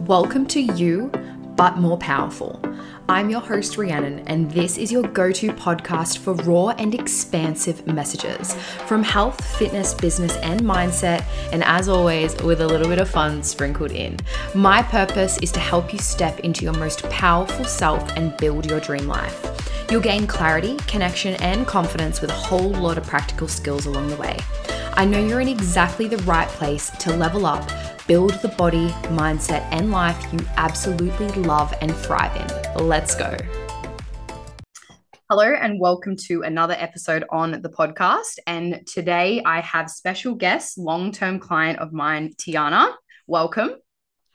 Welcome to You, but More Powerful. I'm your host, Rhiannon, and this is your go to podcast for raw and expansive messages from health, fitness, business, and mindset, and as always, with a little bit of fun sprinkled in. My purpose is to help you step into your most powerful self and build your dream life. You'll gain clarity, connection, and confidence with a whole lot of practical skills along the way. I know you're in exactly the right place to level up, build the body, mindset, and life you absolutely love and thrive in. Let's go. Hello, and welcome to another episode on the podcast. And today I have special guest, long term client of mine, Tiana. Welcome.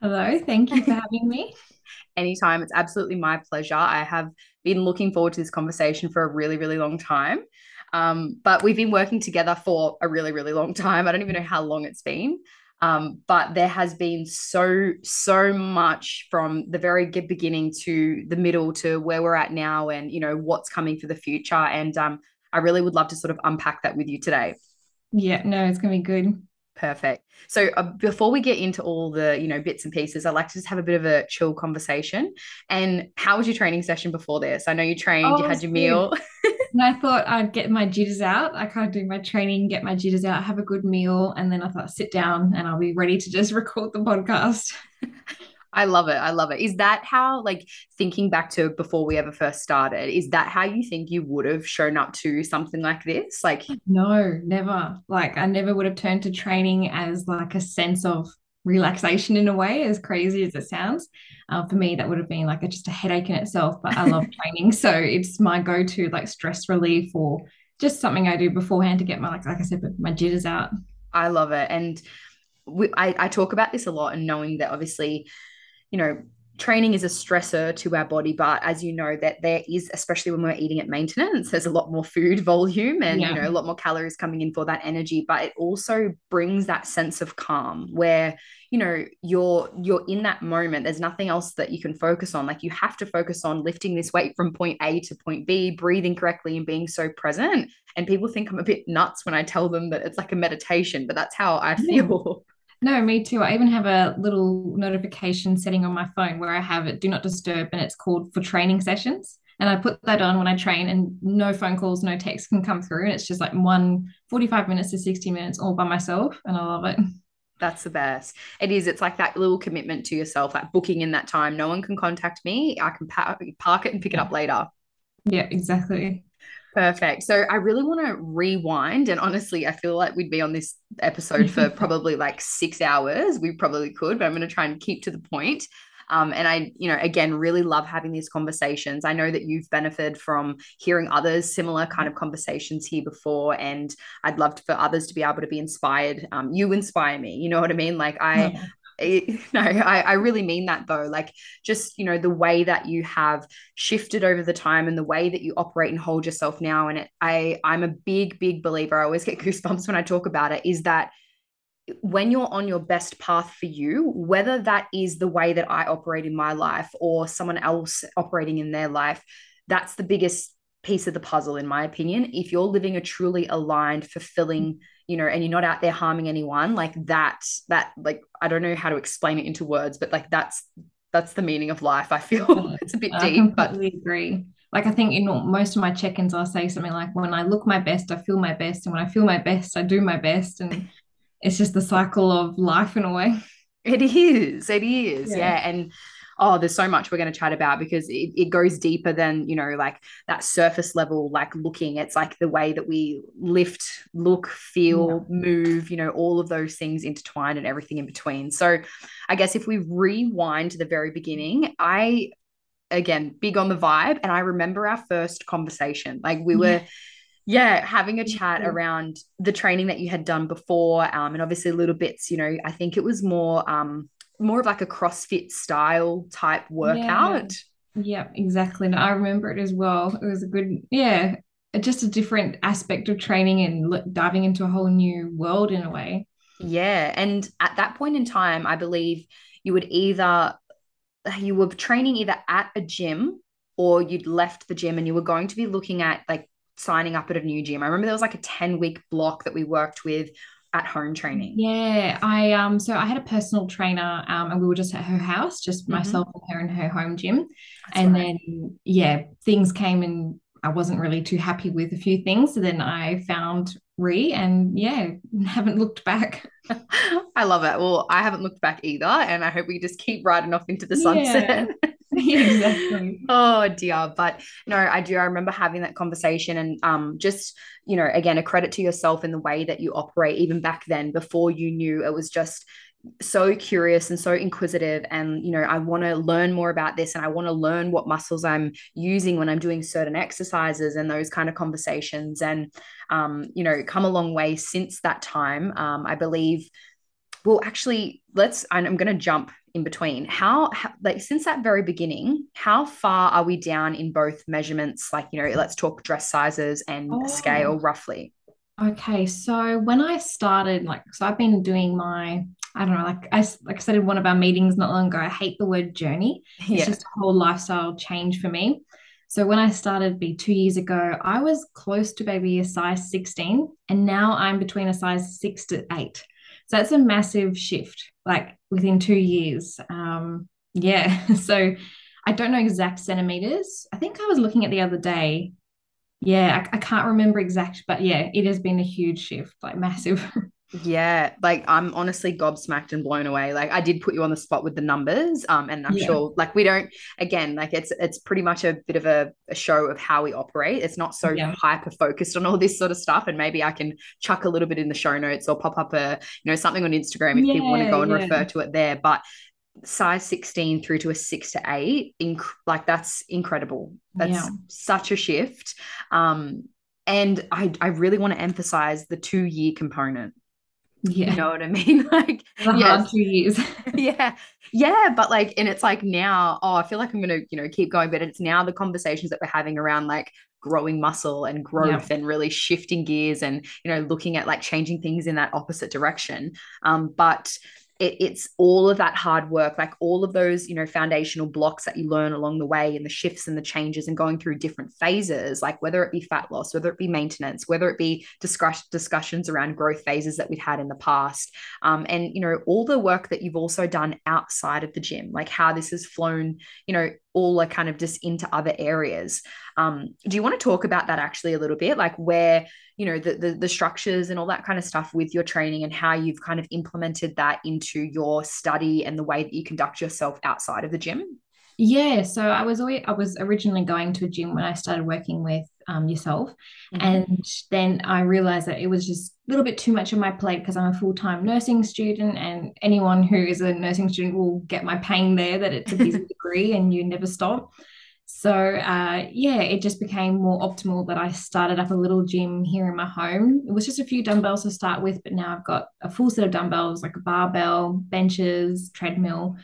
Hello, thank you for having me. Anytime. It's absolutely my pleasure. I have been looking forward to this conversation for a really, really long time. Um, but we've been working together for a really, really long time. I don't even know how long it's been. Um, but there has been so, so much from the very beginning to the middle to where we're at now and, you know, what's coming for the future. And um, I really would love to sort of unpack that with you today. Yeah, no, it's going to be good. Perfect. So uh, before we get into all the you know bits and pieces, I'd like to just have a bit of a chill conversation. And how was your training session before this? I know you trained, oh, you had your meal. and I thought I'd get my jitters out. I kind of do my training, get my jitters out, have a good meal, and then I thought sit down and I'll be ready to just record the podcast. I love it. I love it. Is that how, like, thinking back to before we ever first started, is that how you think you would have shown up to something like this? Like, no, never. Like, I never would have turned to training as like a sense of relaxation in a way, as crazy as it sounds. Uh, for me, that would have been like a, just a headache in itself, but I love training. So it's my go to, like, stress relief or just something I do beforehand to get my, like, like I said, my jitters out. I love it. And we, I, I talk about this a lot and knowing that obviously you know, training is a stressor to our body but as you know that there is especially when we're eating at maintenance there's a lot more food volume and yeah. you know a lot more calories coming in for that energy but it also brings that sense of calm where you know you're you're in that moment. There's nothing else that you can focus on. Like you have to focus on lifting this weight from point A to point B breathing correctly and being so present. And people think I'm a bit nuts when I tell them that it's like a meditation but that's how I feel No, me too. I even have a little notification setting on my phone where I have it do not disturb and it's called for training sessions. And I put that on when I train and no phone calls, no texts can come through. And it's just like one 45 minutes to 60 minutes all by myself. And I love it. That's the best. It is. It's like that little commitment to yourself, like booking in that time. No one can contact me. I can park it and pick it up later. Yeah, exactly. Perfect. So I really want to rewind. And honestly, I feel like we'd be on this episode for probably like six hours. We probably could, but I'm going to try and keep to the point. Um, and I, you know, again, really love having these conversations. I know that you've benefited from hearing others similar kind of conversations here before, and I'd love for others to be able to be inspired. Um, you inspire me. You know what I mean? Like I, yeah it, no, I, I really mean that though. Like just, you know, the way that you have shifted over the time and the way that you operate and hold yourself now. And it, I, I'm a big, big believer. I always get goosebumps when I talk about it, is that when you're on your best path for you, whether that is the way that I operate in my life or someone else operating in their life, that's the biggest piece of the puzzle, in my opinion. If you're living a truly aligned, fulfilling, you know, and you're not out there harming anyone, like that, that, like, I don't know how to explain it into words, but like that's that's the meaning of life. I feel it's a bit I deep. But... agree. Like I think in most of my check-ins, I'll say something like, "When I look my best, I feel my best, and when I feel my best, I do my best." And it's just the cycle of life in a way. It is. It is. Yeah. yeah. And oh, there's so much we're going to chat about because it, it goes deeper than, you know, like that surface level, like looking. It's like the way that we lift, look, feel, yeah. move, you know, all of those things intertwined and everything in between. So I guess if we rewind to the very beginning, I, again, big on the vibe. And I remember our first conversation. Like we were, yeah having a chat around the training that you had done before um, and obviously little bits you know i think it was more um, more of like a CrossFit style type workout. Yeah, yeah exactly. And I remember it as well. It was a good, yeah, just a different aspect of training and diving into a whole new world in a way. Yeah. And at that point in time, I believe you would either, you were training either at a gym or you'd left the gym and you were going to be looking at like signing up at a new gym. I remember there was like a 10 week block that we worked with at home training? Yeah, I um so I had a personal trainer um and we were just at her house, just mm-hmm. myself and her in her home gym. That's and right. then yeah, things came and I wasn't really too happy with a few things. So then I found Rhi and yeah, haven't looked back. I love it. Well, I haven't looked back either. And I hope we just keep riding off into the sunset. Exactly. oh dear. But no, I do. I remember having that conversation and um just, you know, again, a credit to yourself in the way that you operate, even back then, before you knew it was just so curious and so inquisitive and you know i want to learn more about this and i want to learn what muscles i'm using when i'm doing certain exercises and those kind of conversations and um, you know come a long way since that time um, i believe well actually let's i'm going to jump in between how, how like since that very beginning how far are we down in both measurements like you know let's talk dress sizes and oh. scale roughly Okay, so when I started, like, so I've been doing my I don't know, like I like I said in one of our meetings not long ago, I hate the word journey. It's yeah. just a whole lifestyle change for me. So when I started be two years ago, I was close to maybe a size 16, and now I'm between a size six to eight. So that's a massive shift, like within two years. Um, yeah. So I don't know exact centimeters. I think I was looking at the other day. Yeah, I, I can't remember exact, but yeah, it has been a huge shift, like massive. Yeah, like I'm honestly gobsmacked and blown away. Like I did put you on the spot with the numbers, um, and I'm yeah. sure like we don't again like it's it's pretty much a bit of a, a show of how we operate. It's not so yeah. hyper focused on all this sort of stuff, and maybe I can chuck a little bit in the show notes or pop up a you know something on Instagram if yeah, people want to go and refer to it there. But size 16 through to a six to eight, inc- like that's incredible. That's such a shift. Um, and I I really want to emphasize the two year component yeah. You know what I mean? Like the yes. hard two years. yeah. Yeah. But like, and it's like now, oh, I feel like I'm gonna, you know, keep going. But it's now the conversations that we're having around like growing muscle and growth yeah. and really shifting gears and, you know, looking at like changing things in that opposite direction. Um, but it, it's all of that hard work, like all of those, you know, foundational blocks that you learn along the way and the shifts and the changes and going through different phases, like whether it be fat loss, whether it be maintenance, whether it be discuss- discussions around growth phases that we've had in the past. Um, and, you know, all the work that you've also done outside of the gym, like how this has flown, you know, all are kind of just into other areas. Um, do you want to talk about that actually a little bit, like where you know the, the, the structures and all that kind of stuff with your training and how you've kind of implemented that into your study and the way that you conduct yourself outside of the gym? Yeah, so I was always I was originally going to a gym when I started working with um, yourself, mm-hmm. and then I realized that it was just a little bit too much on my plate because I'm a full time nursing student, and anyone who is a nursing student will get my pain there that it's a busy degree and you never stop. So uh, yeah, it just became more optimal that I started up a little gym here in my home. It was just a few dumbbells to start with, but now I've got a full set of dumbbells like a barbell, benches, treadmill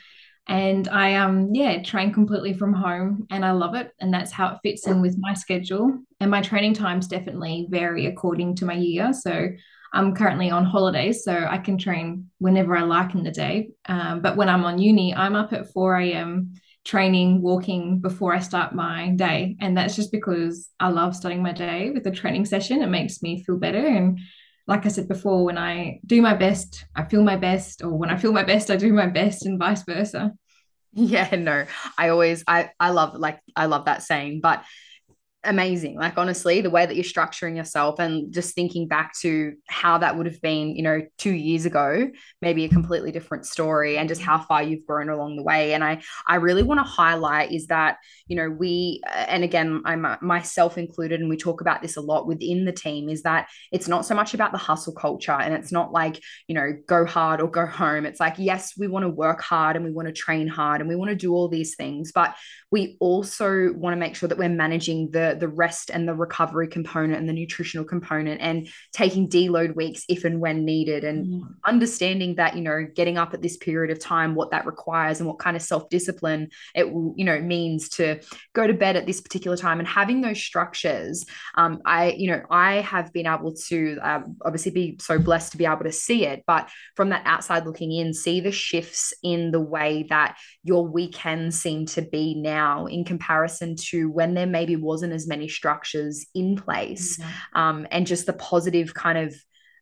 and I um yeah train completely from home and I love it and that's how it fits in with my schedule. And my training times definitely vary according to my year. So I'm currently on holidays so I can train whenever I like in the day. Um, but when I'm on uni I'm up at 4 a.m training walking before I start my day. And that's just because I love starting my day with a training session. It makes me feel better and like I said before, when I do my best, I feel my best, or when I feel my best, I do my best, and vice versa. Yeah, no, I always, I, I love, like, I love that saying, but amazing. Like honestly, the way that you're structuring yourself and just thinking back to how that would have been, you know, 2 years ago, maybe a completely different story and just how far you've grown along the way. And I I really want to highlight is that, you know, we uh, and again, I'm uh, myself included and we talk about this a lot within the team is that it's not so much about the hustle culture and it's not like, you know, go hard or go home. It's like yes, we want to work hard and we want to train hard and we want to do all these things, but we also want to make sure that we're managing the the rest and the recovery component and the nutritional component and taking deload weeks if and when needed and mm. understanding that you know getting up at this period of time what that requires and what kind of self-discipline it will you know means to go to bed at this particular time and having those structures um, i you know i have been able to uh, obviously be so blessed to be able to see it but from that outside looking in see the shifts in the way that your weekends seem to be now in comparison to when there maybe wasn't as many structures in place um, and just the positive kind of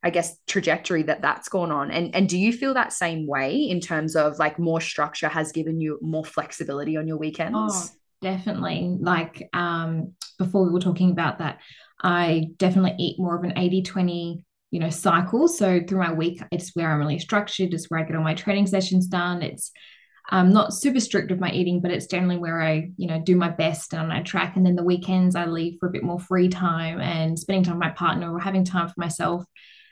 I guess trajectory that that's gone on. And and do you feel that same way in terms of like more structure has given you more flexibility on your weekends? Oh, definitely. Like um before we were talking about that, I definitely eat more of an 80-20 you know cycle so through my week it's where i'm really structured it's where i get all my training sessions done it's I'm not super strict with my eating, but it's generally where I, you know, do my best and I track. And then the weekends I leave for a bit more free time and spending time with my partner or having time for myself.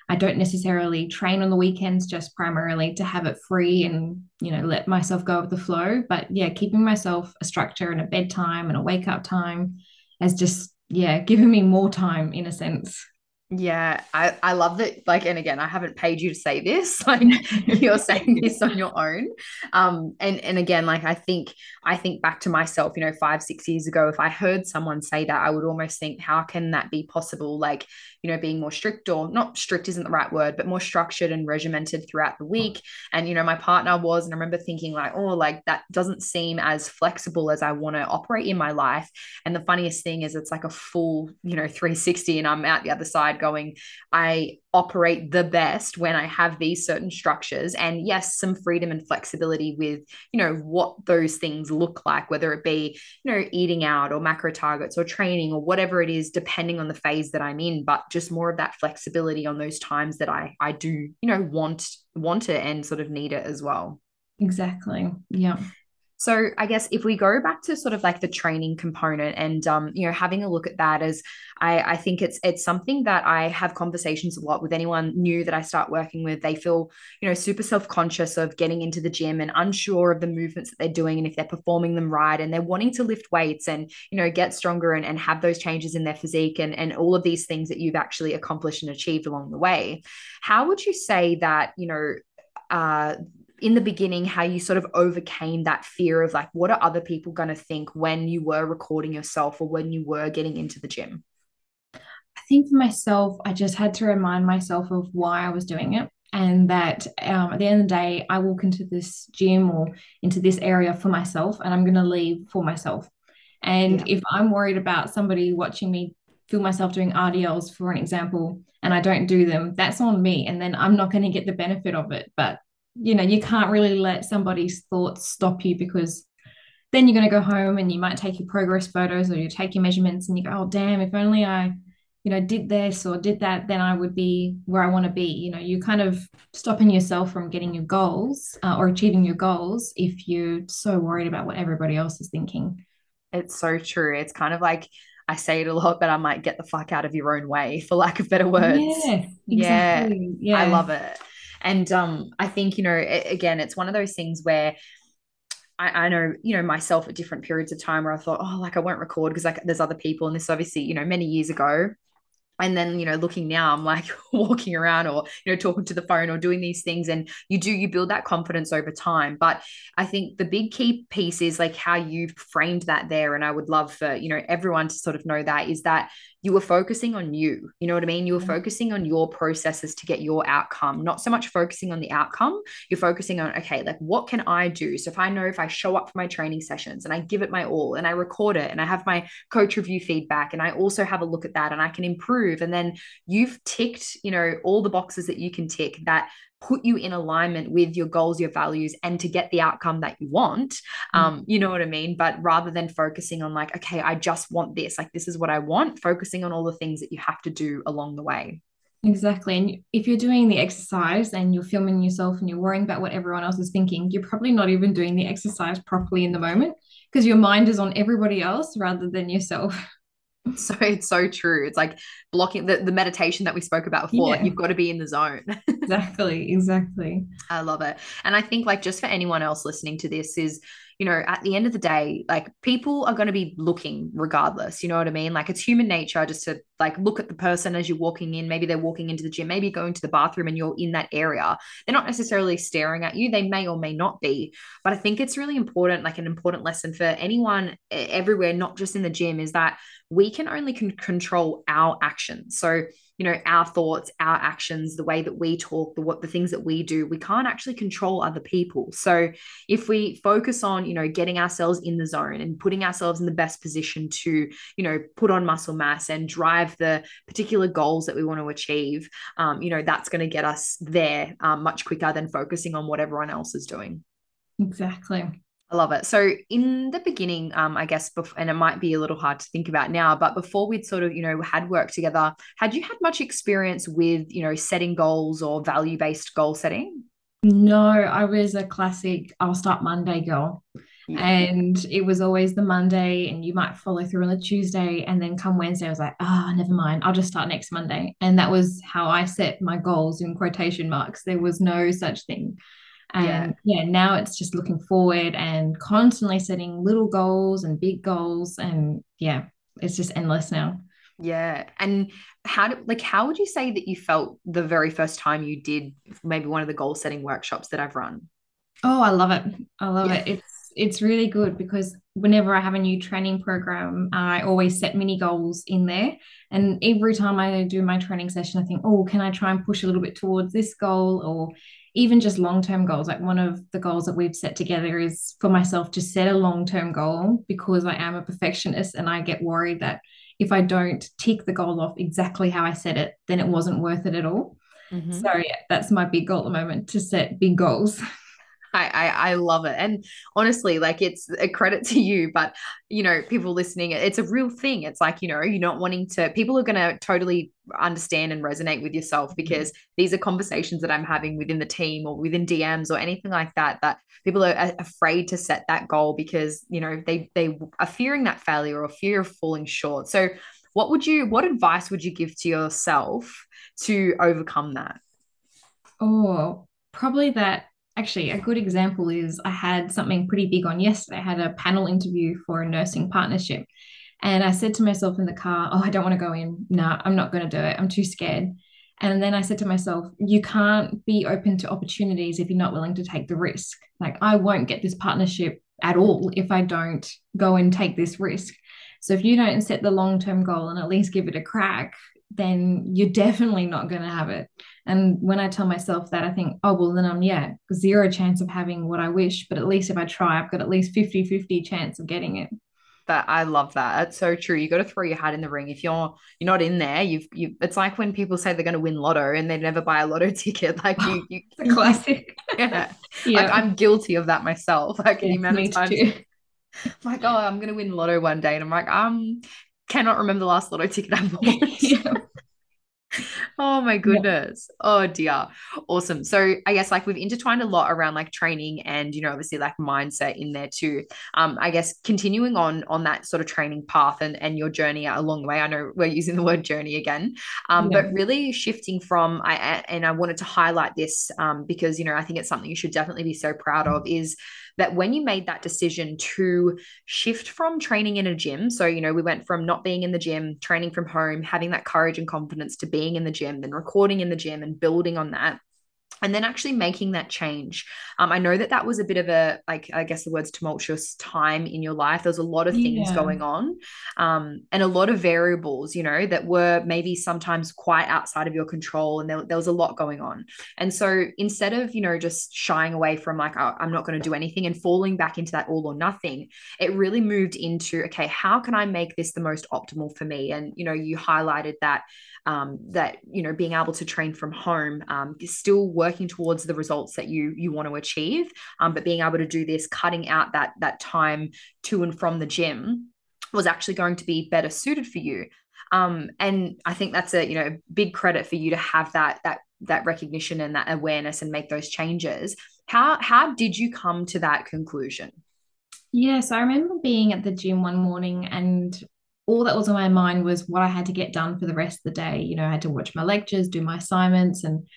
I don't necessarily train on the weekends just primarily to have it free and, you know, let myself go with the flow. But yeah, keeping myself a structure and a bedtime and a wake up time has just, yeah, given me more time in a sense. Yeah, I, I love that. Like, and again, I haven't paid you to say this. Like, you're saying this on your own. Um, and and again, like I think I think back to myself, you know, five six years ago, if I heard someone say that, I would almost think, how can that be possible? Like, you know, being more strict or not strict isn't the right word, but more structured and regimented throughout the week. And you know, my partner was, and I remember thinking like, oh, like that doesn't seem as flexible as I want to operate in my life. And the funniest thing is, it's like a full, you know, 360, and I'm out the other side going, I operate the best when I have these certain structures and yes, some freedom and flexibility with, you know, what those things look like, whether it be, you know, eating out or macro targets or training or whatever it is, depending on the phase that I'm in, but just more of that flexibility on those times that I I do, you know, want want it and sort of need it as well. Exactly. Yeah. So I guess if we go back to sort of like the training component and um, you know, having a look at that as I, I think it's it's something that I have conversations a lot with anyone new that I start working with. They feel, you know, super self-conscious of getting into the gym and unsure of the movements that they're doing and if they're performing them right. And they're wanting to lift weights and, you know, get stronger and, and have those changes in their physique and, and all of these things that you've actually accomplished and achieved along the way. How would you say that, you know, uh, in the beginning how you sort of overcame that fear of like what are other people going to think when you were recording yourself or when you were getting into the gym? I think for myself i just had to remind myself of why i was doing it and that um, at the end of the day i walk into this gym or into this area for myself and i'm going to leave for myself. And yeah. if i'm worried about somebody watching me feel myself doing rdls for an example and i don't do them that's on me and then i'm not going to get the benefit of it. But you know you can't really let somebody's thoughts stop you because then you're going to go home and you might take your progress photos or you take your measurements and you go oh damn if only i you know did this or did that then i would be where i want to be you know you're kind of stopping yourself from getting your goals uh, or achieving your goals if you're so worried about what everybody else is thinking it's so true it's kind of like I say it a lot, but I might get the fuck out of your own way, for lack of better words. Yeah, exactly. yeah, yeah. I love it. And um, I think, you know, again, it's one of those things where I, I, know, you know, myself at different periods of time where I thought, oh, like I won't record because like there's other people. And this obviously, you know, many years ago. And then, you know, looking now, I'm like walking around or, you know, talking to the phone or doing these things. And you do, you build that confidence over time. But I think the big key piece is like how you've framed that there. And I would love for, you know, everyone to sort of know that is that you were focusing on you. You know what I mean? You were mm-hmm. focusing on your processes to get your outcome, not so much focusing on the outcome. You're focusing on, okay, like what can I do? So if I know if I show up for my training sessions and I give it my all and I record it and I have my coach review feedback and I also have a look at that and I can improve. And then you've ticked, you know, all the boxes that you can tick that put you in alignment with your goals, your values, and to get the outcome that you want. Mm. Um, you know what I mean? But rather than focusing on like, okay, I just want this, like this is what I want, focusing on all the things that you have to do along the way. Exactly. And if you're doing the exercise and you're filming yourself and you're worrying about what everyone else is thinking, you're probably not even doing the exercise properly in the moment because your mind is on everybody else rather than yourself. so it's so true it's like blocking the, the meditation that we spoke about before yeah. like you've got to be in the zone exactly exactly i love it and i think like just for anyone else listening to this is you know, at the end of the day, like people are going to be looking regardless. You know what I mean? Like it's human nature just to like look at the person as you're walking in. Maybe they're walking into the gym, maybe going to the bathroom and you're in that area. They're not necessarily staring at you. They may or may not be. But I think it's really important, like an important lesson for anyone everywhere, not just in the gym, is that we can only con- control our actions. So you know our thoughts our actions the way that we talk the what the things that we do we can't actually control other people. So if we focus on you know getting ourselves in the zone and putting ourselves in the best position to you know put on muscle mass and drive the particular goals that we want to achieve um, you know that's going to get us there um, much quicker than focusing on what everyone else is doing. Exactly I love it. So in the beginning, um, I guess, and it might be a little hard to think about now, but before we'd sort of, you know, had worked together, had you had much experience with, you know, setting goals or value based goal setting? No, I was a classic. I'll start Monday girl. Yeah. And it was always the Monday, and you might follow through on the Tuesday. And then come Wednesday, I was like, oh, never mind. I'll just start next Monday. And that was how I set my goals in quotation marks. There was no such thing. And yeah. yeah, now it's just looking forward and constantly setting little goals and big goals. And yeah, it's just endless now. Yeah. And how do like how would you say that you felt the very first time you did maybe one of the goal setting workshops that I've run? Oh, I love it. I love yeah. it. It's it's really good because whenever I have a new training program, I always set mini goals in there. And every time I do my training session, I think, oh, can I try and push a little bit towards this goal? Or even just long term goals. Like one of the goals that we've set together is for myself to set a long term goal because I am a perfectionist and I get worried that if I don't tick the goal off exactly how I set it, then it wasn't worth it at all. Mm-hmm. So yeah, that's my big goal at the moment to set big goals. I, I, I love it. And honestly, like it's a credit to you, but you know, people listening, it's a real thing. It's like, you know, you're not wanting to, people are going to totally understand and resonate with yourself mm-hmm. because these are conversations that I'm having within the team or within DMs or anything like that, that people are afraid to set that goal because, you know, they, they are fearing that failure or fear of falling short. So what would you, what advice would you give to yourself to overcome that? Oh, probably that actually a good example is I had something pretty big on yesterday. I had a panel interview for a nursing partnership. And I said to myself in the car, Oh, I don't want to go in. No, nah, I'm not going to do it. I'm too scared. And then I said to myself, You can't be open to opportunities if you're not willing to take the risk. Like, I won't get this partnership at all if I don't go and take this risk. So if you don't set the long term goal and at least give it a crack, then you're definitely not going to have it. And when I tell myself that, I think, oh, well, then I'm, yeah, zero chance of having what I wish. But at least if I try, I've got at least 50 50 chance of getting it. That I love that. That's so true. You got to throw your hat in the ring. If you're you're not in there, you've you. It's like when people say they're going to win lotto and they never buy a lotto ticket. Like you, you it's a classic. yeah. yeah. Like I'm guilty of that myself. Like yeah, the amount of times. Too. like, oh, I'm gonna win lotto one day, and I'm like, um, cannot remember the last lotto ticket I bought. yeah oh my goodness. Yeah. Oh dear. Awesome. So I guess like we've intertwined a lot around like training and you know obviously like mindset in there too. Um I guess continuing on on that sort of training path and and your journey along the way. I know we're using the word journey again. Um yeah. but really shifting from I and I wanted to highlight this um because you know I think it's something you should definitely be so proud of is that when you made that decision to shift from training in a gym, so, you know, we went from not being in the gym, training from home, having that courage and confidence to being in the gym, then recording in the gym and building on that and then actually making that change. Um, I know that that was a bit of a, like, I guess the words tumultuous time in your life. There's a lot of things yeah. going on um, and a lot of variables, you know, that were maybe sometimes quite outside of your control. And there, there was a lot going on. And so instead of, you know, just shying away from like, oh, I'm not going to do anything and falling back into that all or nothing, it really moved into, okay, how can I make this the most optimal for me? And, you know, you highlighted that um, that you know being able to train from home um, still working towards the results that you you want to achieve um, but being able to do this cutting out that that time to and from the gym was actually going to be better suited for you. Um, and i think that's a you know big credit for you to have that that that recognition and that awareness and make those changes. How how did you come to that conclusion? Yes, I remember being at the gym one morning and all that was on my mind was what I had to get done for the rest of the day. You know, I had to watch my lectures, do my assignments, and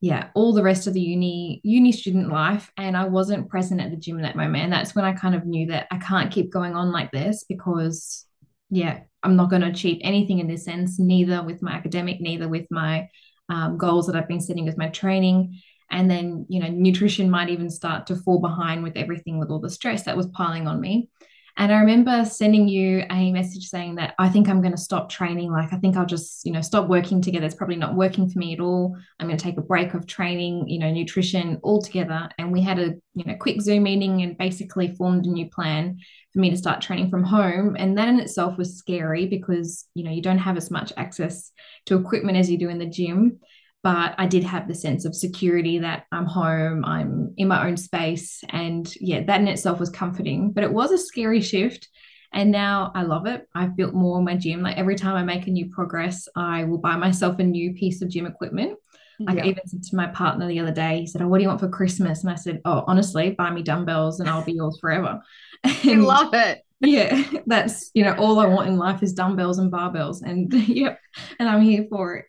yeah, all the rest of the uni uni student life. And I wasn't present at the gym in that moment. And that's when I kind of knew that I can't keep going on like this because yeah, I'm not going to achieve anything in this sense, neither with my academic, neither with my um, goals that I've been setting with my training. And then, you know, nutrition might even start to fall behind with everything, with all the stress that was piling on me. And I remember sending you a message saying that I think I'm going to stop training. Like, I think I'll just, you know, stop working together. It's probably not working for me at all. I'm going to take a break of training, you know, nutrition altogether. And we had a, you know, quick Zoom meeting and basically formed a new plan for me to start training from home. And that in itself was scary because, you know, you don't have as much access to equipment as you do in the gym but I did have the sense of security that I'm home, I'm in my own space. And yeah, that in itself was comforting, but it was a scary shift. And now I love it. I've built more in my gym. Like every time I make a new progress, I will buy myself a new piece of gym equipment. Like yeah. I even said to my partner the other day, he said, Oh, what do you want for Christmas? And I said, Oh, honestly, buy me dumbbells and I'll be yours forever. I love it. Yeah, that's you know, all I want in life is dumbbells and barbells. And yep, and I'm here for it.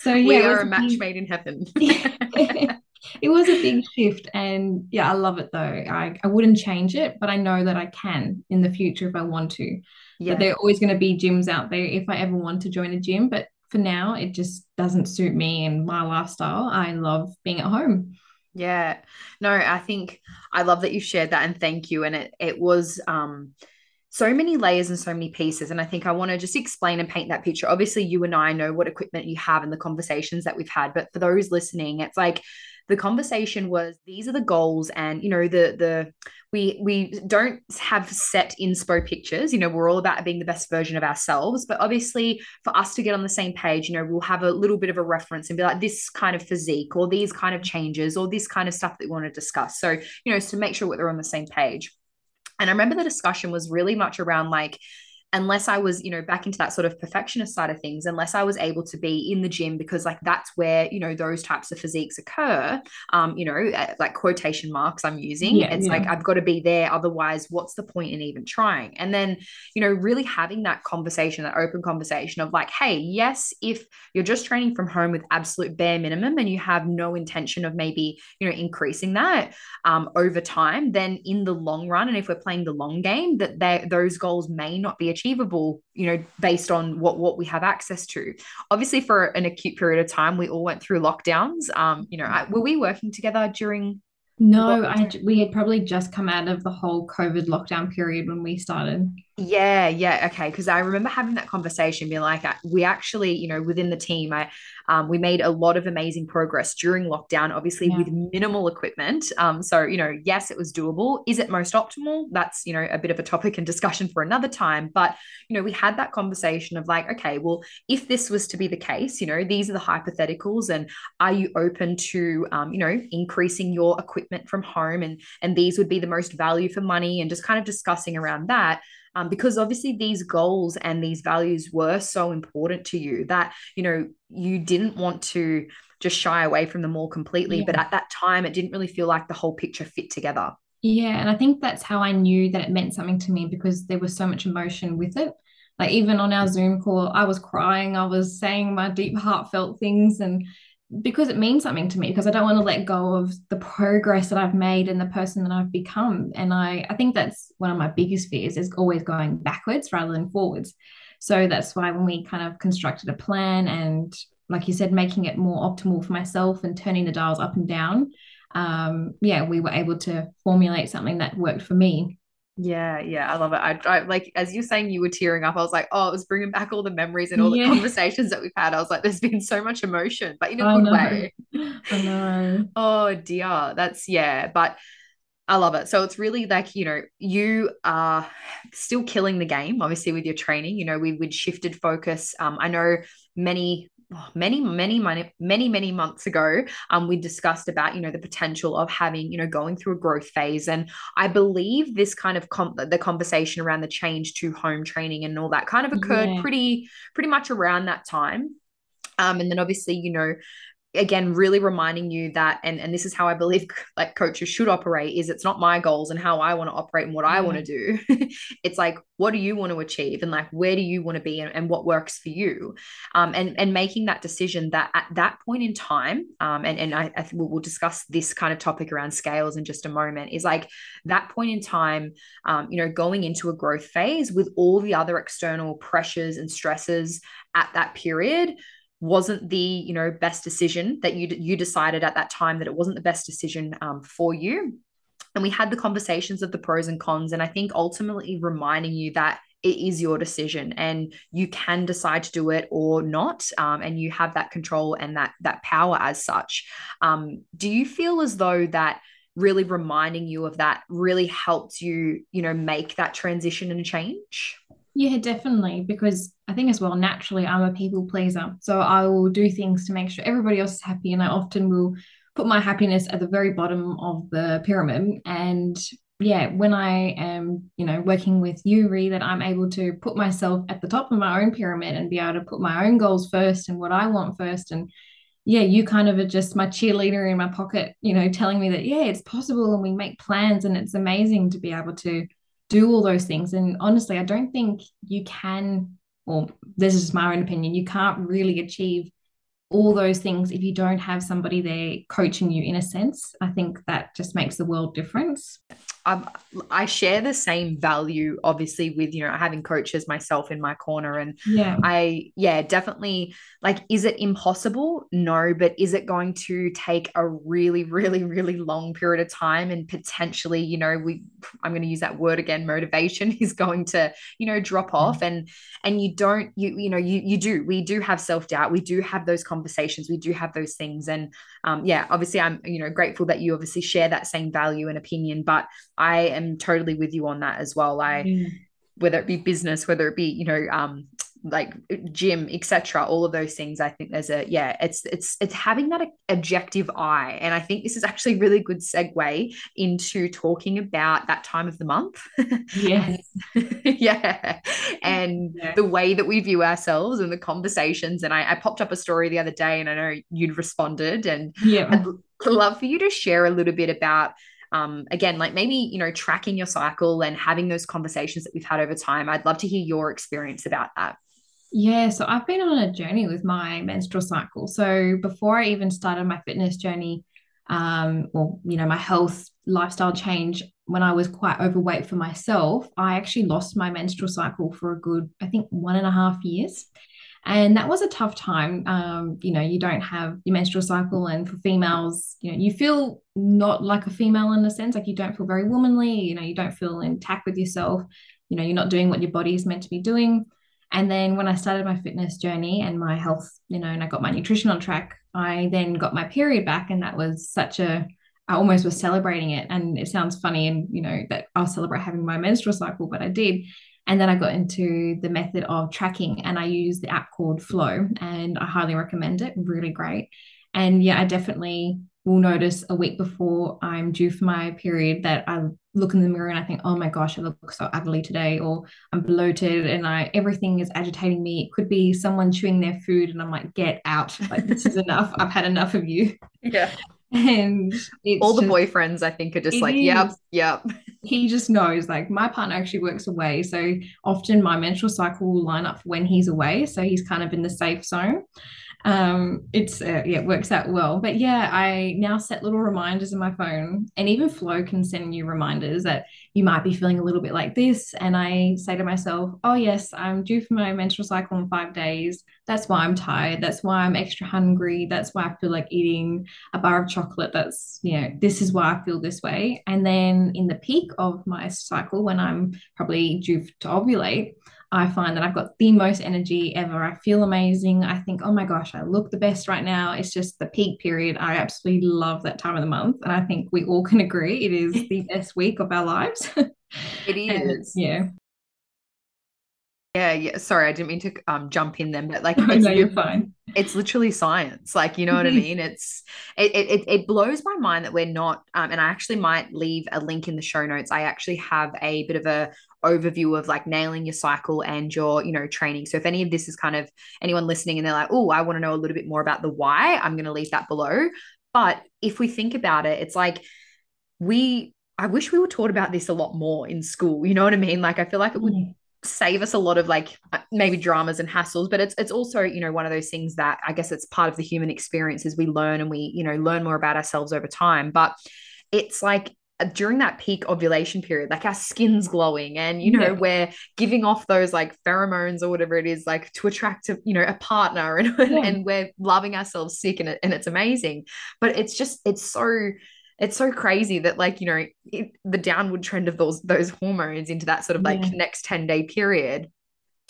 So yeah, we are a match big, made in heaven. it was a big shift, and yeah, I love it though. I I wouldn't change it, but I know that I can in the future if I want to. Yeah, there are always going to be gyms out there if I ever want to join a gym, but for now, it just doesn't suit me and my lifestyle. I love being at home. Yeah. No, I think I love that you shared that and thank you. And it it was um so many layers and so many pieces. And I think I want to just explain and paint that picture. Obviously, you and I know what equipment you have and the conversations that we've had. But for those listening, it's like the conversation was these are the goals and you know the the we we don't have set inspo pictures you know we're all about being the best version of ourselves but obviously for us to get on the same page you know we'll have a little bit of a reference and be like this kind of physique or these kind of changes or this kind of stuff that we want to discuss so you know to make sure that we're on the same page and I remember the discussion was really much around like, unless I was, you know, back into that sort of perfectionist side of things, unless I was able to be in the gym because like that's where, you know, those types of physiques occur, um, you know, like quotation marks I'm using. Yeah, it's yeah. like I've got to be there. Otherwise, what's the point in even trying? And then, you know, really having that conversation, that open conversation of like, hey, yes, if you're just training from home with absolute bare minimum and you have no intention of maybe, you know, increasing that um, over time, then in the long run, and if we're playing the long game, that those goals may not be achieved achievable you know based on what what we have access to. Obviously for an acute period of time we all went through lockdowns. Um you know I, were we working together during no I, we had probably just come out of the whole covid lockdown period when we started yeah yeah okay because i remember having that conversation being like we actually you know within the team i um, we made a lot of amazing progress during lockdown, obviously yeah. with minimal equipment. Um, so, you know, yes, it was doable. Is it most optimal? That's, you know, a bit of a topic and discussion for another time. But, you know, we had that conversation of like, okay, well, if this was to be the case, you know, these are the hypotheticals and are you open to, um, you know, increasing your equipment from home and, and these would be the most value for money and just kind of discussing around that um, because obviously these goals and these values were so important to you that you know you didn't want to just shy away from them all completely yeah. but at that time it didn't really feel like the whole picture fit together yeah and i think that's how i knew that it meant something to me because there was so much emotion with it like even on our zoom call i was crying i was saying my deep heartfelt things and because it means something to me because I don't want to let go of the progress that I've made and the person that I've become. And I, I think that's one of my biggest fears is always going backwards rather than forwards. So that's why when we kind of constructed a plan and like you said, making it more optimal for myself and turning the dials up and down, um, yeah, we were able to formulate something that worked for me. Yeah, yeah, I love it. I, I like as you're saying you were tearing up. I was like, oh, it was bringing back all the memories and all yeah. the conversations that we've had. I was like, there's been so much emotion, but in a I good know. way. I know. Oh dear, that's yeah, but I love it. So it's really like you know you are still killing the game, obviously with your training. You know we would shifted focus. Um, I know many many many many many many months ago um we discussed about you know the potential of having you know going through a growth phase and i believe this kind of com- the conversation around the change to home training and all that kind of occurred yeah. pretty pretty much around that time um and then obviously you know again really reminding you that and and this is how i believe like coaches should operate is it's not my goals and how i want to operate and what i want to do. It's like what do you want to achieve and like where do you want to be and, and what works for you? Um, and and making that decision that at that point in time um, and and i, I think we'll discuss this kind of topic around scales in just a moment is like that point in time um, you know going into a growth phase with all the other external pressures and stresses at that period wasn't the you know best decision that you you decided at that time that it wasn't the best decision um, for you. And we had the conversations of the pros and cons and i think ultimately reminding you that it is your decision and you can decide to do it or not um, and you have that control and that that power as such. Um, do you feel as though that really reminding you of that really helped you you know make that transition and change yeah definitely because i think as well naturally i'm a people pleaser so i will do things to make sure everybody else is happy and i often will put my happiness at the very bottom of the pyramid and yeah, when I am, you know, working with you, Rhi, that I'm able to put myself at the top of my own pyramid and be able to put my own goals first and what I want first. And yeah, you kind of are just my cheerleader in my pocket, you know, telling me that, yeah, it's possible and we make plans and it's amazing to be able to do all those things. And honestly, I don't think you can, or this is my own opinion, you can't really achieve all those things if you don't have somebody there coaching you in a sense i think that just makes the world difference I, I share the same value obviously with you know having coaches myself in my corner and yeah. I yeah definitely like is it impossible? No but is it going to take a really really really long period of time and potentially you know we i'm going to use that word again motivation is going to you know drop off and and you don't you you know you you do we do have self-doubt we do have those conversations we do have those things and um yeah obviously i'm you know grateful that you obviously share that same value and opinion but I am totally with you on that as well. I mm. whether it be business, whether it be, you know, um, like gym, etc. All of those things. I think there's a yeah, it's it's it's having that objective eye. And I think this is actually a really good segue into talking about that time of the month. Yes. yeah. And yeah. the way that we view ourselves and the conversations. And I, I popped up a story the other day and I know you'd responded. And yeah. I'd love for you to share a little bit about um, again, like maybe, you know, tracking your cycle and having those conversations that we've had over time. I'd love to hear your experience about that. Yeah, so I've been on a journey with my menstrual cycle. So before I even started my fitness journey, um, or you know, my health lifestyle change, when I was quite overweight for myself, I actually lost my menstrual cycle for a good, I think, one and a half years. And that was a tough time. Um, you know, you don't have your menstrual cycle, and for females, you know, you feel not like a female in a sense, like you don't feel very womanly, you know, you don't feel intact with yourself, you know, you're not doing what your body is meant to be doing. And then when I started my fitness journey and my health, you know, and I got my nutrition on track, I then got my period back. And that was such a, I almost was celebrating it. And it sounds funny and, you know, that I'll celebrate having my menstrual cycle, but I did. And then I got into the method of tracking and I use the app called Flo and I highly recommend it. Really great. And yeah, I definitely will notice a week before I'm due for my period that I look in the mirror and I think, oh my gosh, I look so ugly today, or I'm bloated and I everything is agitating me. It could be someone chewing their food and I'm like, get out. Like this is enough. I've had enough of you. Yeah. And all the just, boyfriends, I think, are just like, is. yep, yep. He just knows. Like my partner actually works away. So often my menstrual cycle will line up when he's away. So he's kind of in the safe zone um it's uh, yeah it works out well. But yeah i now set little reminders in my phone and even Flo can send you reminders that you might be feeling a little bit like this. And i say to myself oh yes i'm due for my menstrual cycle in five days. That's why i'm tired. That's why i'm extra hungry. That's why i feel like eating a bar of chocolate. That's you know this is why i feel this way. And then in the peak of my cycle when i'm probably due to ovulate I find that I've got the most energy ever. I feel amazing. I think, oh my gosh, I look the best right now. It's just the peak period. I absolutely love that time of the month. And I think we all can agree it is the best week of our lives. It is. And, yeah. Yeah, yeah. Sorry, I didn't mean to um jump in then, but like it's, no, you're fine. It's literally science. Like, you know what I mean? It's it, it it blows my mind that we're not um and I actually might leave a link in the show notes. I actually have a bit of a overview of like nailing your cycle and your you know training. So if any of this is kind of anyone listening and they're like oh i want to know a little bit more about the why i'm going to leave that below. But if we think about it it's like we i wish we were taught about this a lot more in school you know what i mean? Like i feel like it would mm. save us a lot of like uh, maybe dramas and hassles but it's it's also you know one of those things that i guess it's part of the human experience as we learn and we you know learn more about ourselves over time. But it's like during that peak ovulation period, like our skin's glowing and, you know, yeah. we're giving off those like pheromones or whatever it is, like to attract, a, you know, a partner and, yeah. and we're loving ourselves sick and, it, and it's amazing. But it's just, it's so, it's so crazy that like you know it, the downward trend of those those hormones into that sort of like yeah. next 10 day period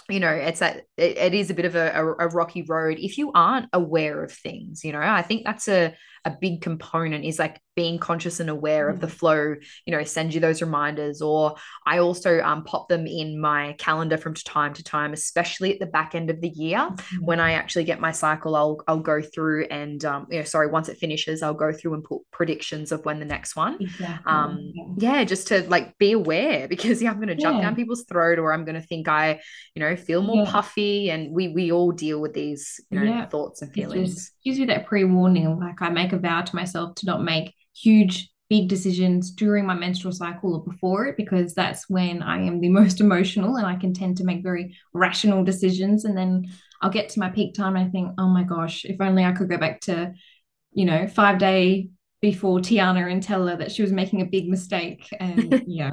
you know it's that it, it is a bit of a, a, a, rocky road if you aren't aware of things you know i think that's a a big component is like being conscious and aware mm-hmm. of the mm. Flo you know send you those reminders or i also um, pop them in my calendar from time to time especially at the back end of the year mm-hmm. when i actually get my cycle i'll i'll go through and um, you know sorry once it finishes i'll go through and put predictions of when the next one exactly. um yeah just to like be aware because yeah i'm going to jump yeah. down people's throat or i'm going to think i you know feel more yeah. puffy and we we all deal with these you know yeah. thoughts and feelings gives you that pre-warning like i make a vow to myself to not make huge big decisions during my menstrual cycle or before it because that's when I am the most emotional and I can tend to make very rational decisions. And then I'll get to my peak time and I think oh my gosh if only I could go back to you know 5 day before Tiana and tell her that she was making a big mistake and yeah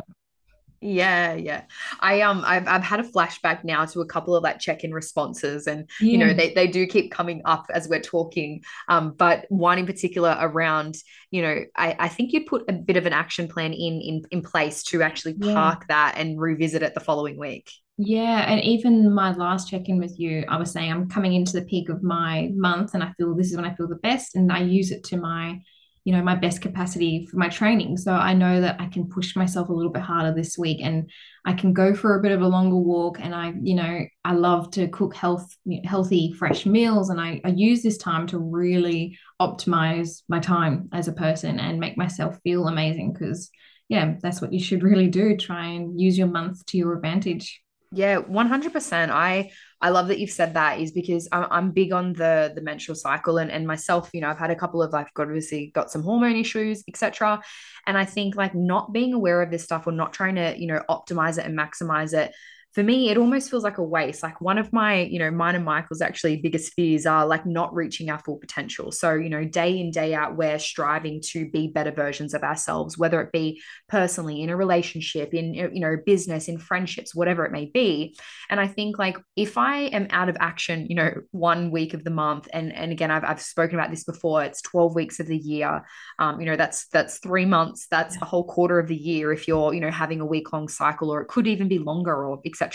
yeah, yeah. I um I've I've had a flashback now to a couple of like check-in responses and yeah. you know they they do keep coming up as we're talking. Um, but one in particular around, you know, I, I think you'd put a bit of an action plan in in in place to actually park yeah. that and revisit it the following week. Yeah, and even my last check-in with you, I was saying I'm coming into the peak of my month and I feel this is when I feel the best and I use it to my you know my best capacity for my training. So i know that i can push myself a little bit harder this week and i can go for a bit of a longer walk. And i you know i love to cook health healthy fresh meals. And I, I use this time to really optimize my time as a person and make myself feel amazing. Because yeah that's what you should really do. Try and use your month to your advantage. Yeah 100% i I love that you've said that is because I'm, I'm big on the the menstrual cycle and, and myself, you know, I've had a couple of like obviously got some hormone issues, etc. And I think like not being aware of this stuff or not trying to, you know, optimize it and maximize it for me, it almost feels like a waste. Like one of my, you know, mine and Michael's actually biggest fears are like not reaching our full potential. So, you know, day in, day out, we're striving to be better versions of ourselves, whether it be personally in a relationship, in, you know, business, in friendships, whatever it may be. And I think like if I am out of action, you know, one week of the month, and and again, I've, I've spoken about this before, it's 12 weeks of the year. Um, you know, that's that's three months, that's a whole quarter of the year if you're, you know, having a week long cycle, or it could even be longer or etc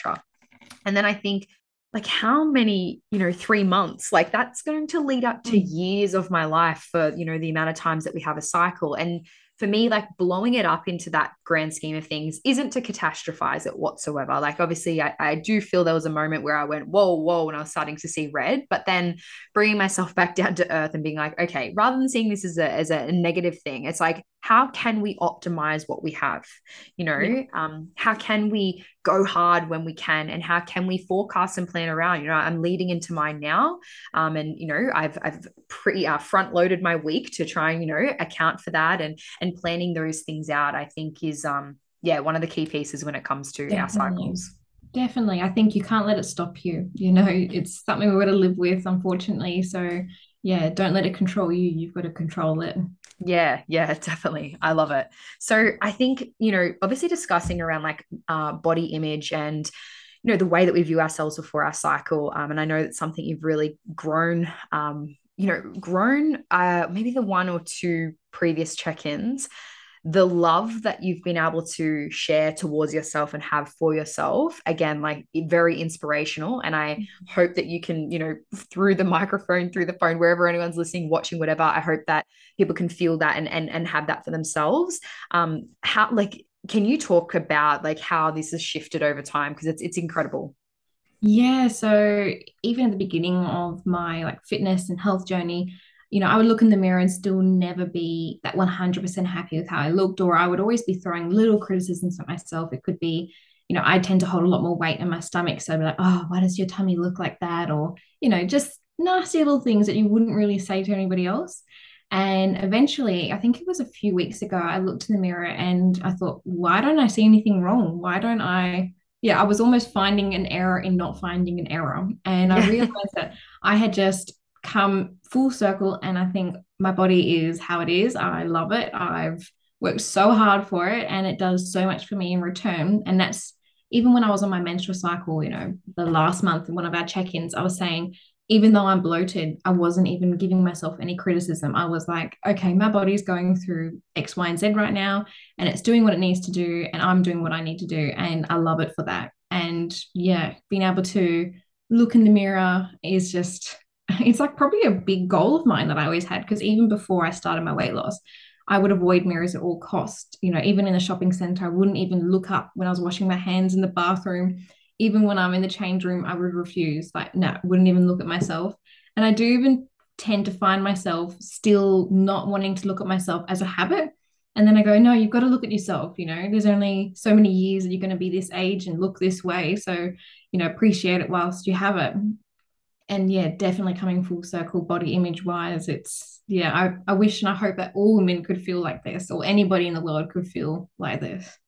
and then I think like how many you know three months like that's going to lead up to mm. years of my life for you know the amount of times that we have a cycle and for me, like blowing it up into that grand scheme of things isn't to catastrophize it whatsoever. Like, obviously, I, I do feel there was a moment where I went, whoa, whoa, and I was starting to see red, but then bringing myself back down to earth and being like, okay, rather than seeing this as a, as a negative thing, it's like, how can we optimize what we have? You know, yeah. um, how can we go hard when we can and how can we forecast and plan around? You know, I'm leading into mine now. Um, and, you know, I've, I've pretty uh, front loaded my week to try and, you know, account for that and, and planning those things out, I think is, um, yeah, one of the key pieces when it comes to Definitely. our cycles. Definitely. I think you can't let it stop you. You know, it's something we've got to live with, unfortunately. So, yeah, don't let it control you. You've got to control it. Yeah, yeah, definitely. I love it. So, I think, you know, obviously discussing around like uh, body image and, you know, the way that we view ourselves before our cycle. Um, and I know that's something you've really grown, um, you know, grown uh, maybe the one or two previous check ins the love that you've been able to share towards yourself and have for yourself again like very inspirational. And i mm-hmm. hope that you can you know through the microphone through the phone wherever anyone's listening watching whatever i hope that people can feel that and and, and have that for themselves. Um how like can you talk about like how this has shifted over time? Because it's it's incredible. Yeah so even at the beginning of my like fitness and health journey you know, I would look in the mirror and still never be that 100% happy with how I looked, or I would always be throwing little criticisms at myself. It could be, you know, I tend to hold a lot more weight in my stomach. So I'd be like, oh, why does your tummy look like that? Or, you know, just nasty little things that you wouldn't really say to anybody else. And eventually, I think it was a few weeks ago, I looked in the mirror and I thought, why don't I see anything wrong? Why don't I? Yeah, I was almost finding an error in not finding an error. And I realized that I had just come full circle and I think my body is how it is. I love it. I've worked so hard for it and it does so much for me in return. And that's even when I was on my menstrual cycle, you know, the last month in one of our check-ins, I was saying even though I'm bloated, I wasn't even giving myself any criticism. I was like, okay, my body's going through X, Y, and Z right now, and it's doing what it needs to do, and I'm doing what I need to do. And I love it for that. And yeah, being able to look in the mirror is just, it's like probably a big goal of mine that I always had. Because even before I started my weight loss, I would avoid mirrors at all cost. You know, even in the shopping center, I wouldn't even look up when I was washing my hands in the bathroom even when I'm in the change room, I would refuse. Like, no, wouldn't even look at myself. And I do even tend to find myself still not wanting to look at myself as a habit. And then I go, no, you've got to look at yourself. You know, there's only so many years that you're going to be this age and look this way. So, you know, appreciate it whilst you have it. And yeah, definitely coming full circle body image wise, it's, yeah, I, I wish and I hope that all women could feel like this or anybody in the world could feel like this.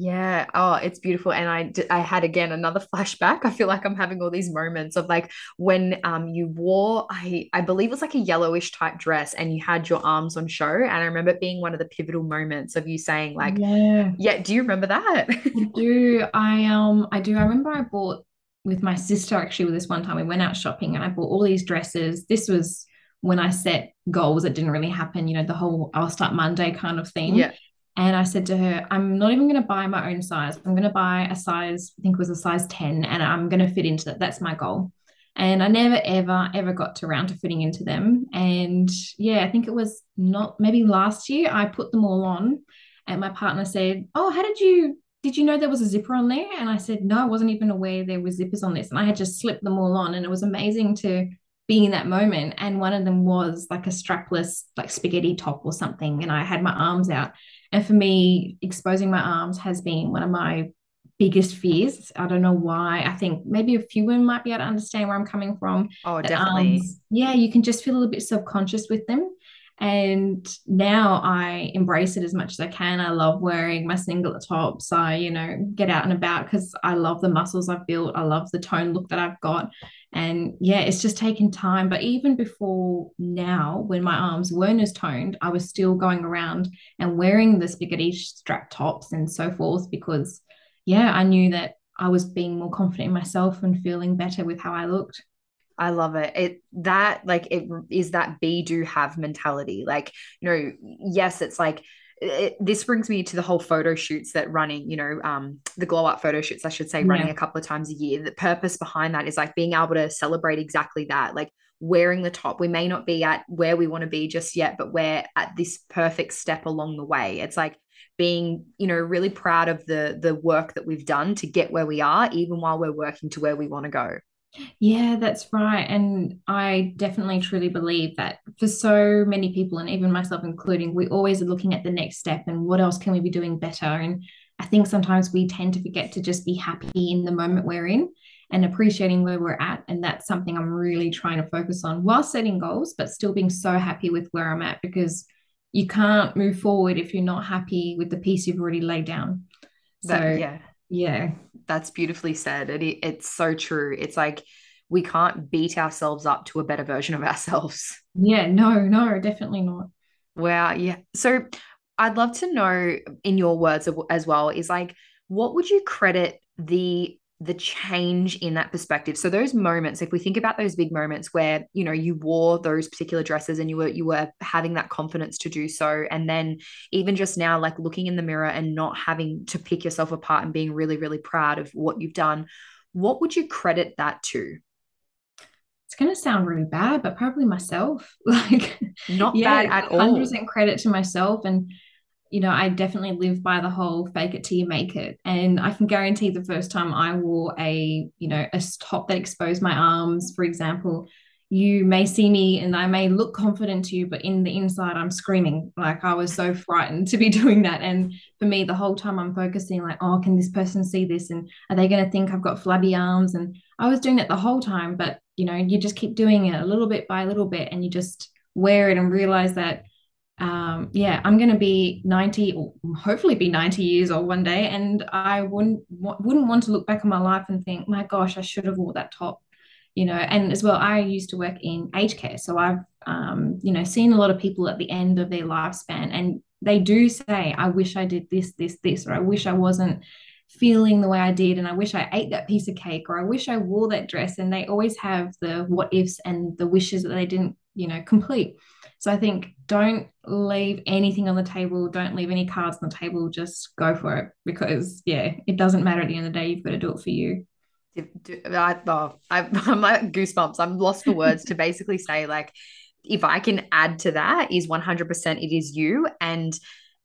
Yeah. Oh, it's beautiful. And I I had again another flashback. I feel like I'm having all these moments of like when um you wore I I believe it was like a yellowish type dress and you had your arms on show. And I remember it being one of the pivotal moments of you saying like, yeah, yeah. Do you remember that? I do. I um I do. I remember I bought with my sister actually with this one time we went out shopping and I bought all these dresses. This was when I set goals that didn't really happen, you know, the whole I'll start Monday kind of thing. Yeah. And I said to her, I'm not even going to buy my own size. I'm going to buy a size, I think it was a size 10, and I'm going to fit into that. That's my goal. And I never, ever, ever got to around to fitting into them. And yeah, I think it was not maybe last year I put them all on. And my partner said, Oh, how did you did you know there was a zipper on there? And I said, No, I wasn't even aware there was zippers on this. And I had just slipped them all on. And it was amazing to be in that moment. And one of them was like a strapless, like spaghetti top or something. And I had my arms out. And for me, exposing my arms has been one of my biggest fears. I don't know why. I think maybe a few women might be able to understand where I'm coming from. Oh, definitely. Arms, yeah, you can just feel a little bit self conscious with them. And now I embrace it as much as I can. I love wearing my singlet tops. I, you know, get out and about because I love the muscles I've built. I love the tone look that I've got. And yeah, it's just taken time. But even before now, when my arms weren't as toned, I was still going around and wearing the spaghetti strap tops and so forth because, yeah, I knew that I was being more confident in myself and feeling better with how I looked. I love it. It that like it is that be do have mentality. Like, you know, yes, it's like it, this brings me to the whole photo shoots that running, you know, um, the glow up photo shoots, I should say, running yeah. a couple of times a year. The purpose behind that is like being able to celebrate exactly that, like wearing the top. We may not be at where we want to be just yet, but we're at this perfect step along the way. It's like being, you know, really proud of the the work that we've done to get where we are, even while we're working to where we want to go. Yeah, that's right. And I definitely truly believe that for so many people, and even myself including, we always are looking at the next step and what else can we be doing better. And I think sometimes we tend to forget to just be happy in the moment we're in and appreciating where we're at. And that's something I'm really trying to focus on while setting goals, but still being so happy with where I'm at because you can't move forward if you're not happy with the piece you've already laid down. So, that, yeah. Yeah that's beautifully said. It, it's so true. It's like we can't beat ourselves up to a better version of ourselves. Yeah, no, no, definitely not. Wow. Yeah. So I'd love to know, in your words as well, is like, what would you credit the the change in that perspective. So those moments if we think about those big moments where you know you wore those particular dresses and you were you were having that confidence to do so and then even just now like looking in the mirror and not having to pick yourself apart and being really really proud of what you've done what would you credit that to? It's going to sound really bad but probably myself. Like not yeah, bad at 100% all 100% credit to myself and you know, I definitely live by the whole fake it till you make it. And I can guarantee the first time I wore a, you know, a top that exposed my arms, for example, you may see me and I may look confident to you, but in the inside, I'm screaming. Like I was so frightened to be doing that. And for me, the whole time I'm focusing, like, oh, can this person see this? And are they going to think I've got flabby arms? And I was doing that the whole time. But, you know, you just keep doing it a little bit by a little bit and you just wear it and realize that um, yeah, I'm going to be 90 or hopefully be 90 years old one day. And I wouldn't, wouldn't want to look back on my life and think, my gosh, I should have wore that top, you know, and as well, I used to work in aged care. So I've, um, you know, seen a lot of people at the end of their lifespan and they do say, I wish I did this, this, this, or I wish I wasn't feeling the way I did and I wish I ate that piece of cake or I wish I wore that dress and they always have the what ifs and the wishes that they didn't you know complete so I think don't leave anything on the table don't leave any cards on the table just go for it because yeah it doesn't matter at the end of the day you've got to do it for you. I, oh, I'm like goosebumps. I'm lost for words to basically say like if I can add to that is 100% it is you and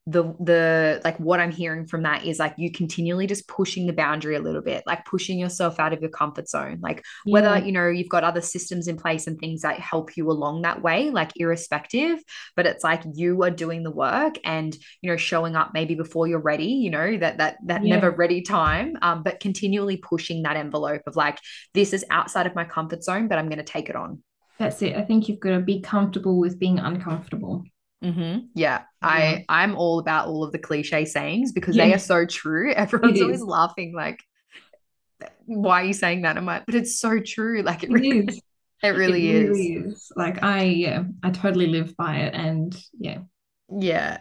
the the like what i'm hearing from that is like you continually just pushing the boundary a little bit like pushing yourself out of your comfort zone like yeah. whether you know you've got other systems in place and things that help you along that way like irrespective but it's like you are doing the work and you know showing up maybe before you're ready you know that that that yeah. never ready time um but continually pushing that envelope of like this is outside of my comfort zone but i'm going to take it on that's it i think you've got to be comfortable with being uncomfortable Mm-hmm. Yeah, I I'm all about all of the cliche sayings because yeah. they are so true. Everyone's always laughing like, "Why are you saying that?" I'm like, "But it's so true. Like it, it really is. It really, it really is. is. Like I yeah, I totally live by it, and yeah, yeah.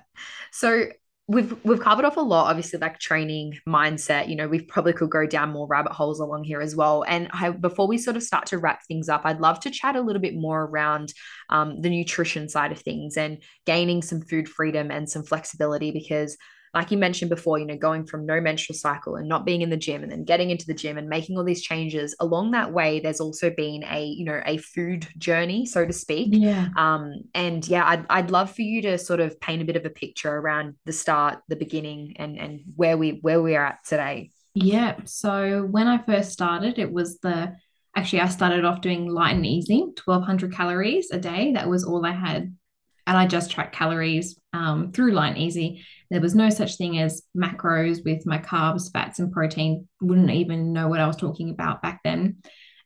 So we've we've covered off a lot obviously like training mindset you know we probably could go down more rabbit holes along here as well. And I, before we sort of start to wrap things up i'd love to chat a little bit more around um, the nutrition side of things and gaining some food freedom and some flexibility because like you mentioned before, you know, going from no menstrual cycle and not being in the gym and then getting into the gym and making all these changes along that way, there's also been a, you know, a food journey, so to speak. Yeah. Um, and yeah, I'd, I'd love for you to sort of paint a bit of a picture around the start, the beginning and, and where we, where we are at today. Yeah. So when I first started, it was the, actually, I started off doing light and easy, 1200 calories a day. That was all I had and I just tracked calories um, through Lite n' Easy. There was no such thing as macros with my carbs, fats, and protein. Wouldn't even know what I was talking about back then.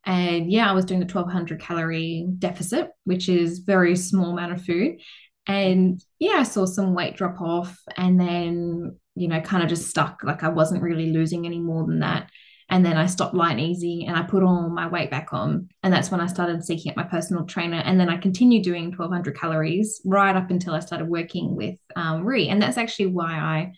And yeah, I was doing the 1200 calorie deficit, which is very small amount of food. And yeah, I saw some weight drop off and then, you know, kind of just stuck. Like I wasn't really losing any more than that. And then I stopped light and easy and I put all my weight back on. And that's when I started seeking out my personal trainer. And then I continued doing 1200 calories right up until I started working with um, Rhi. And that's actually why I,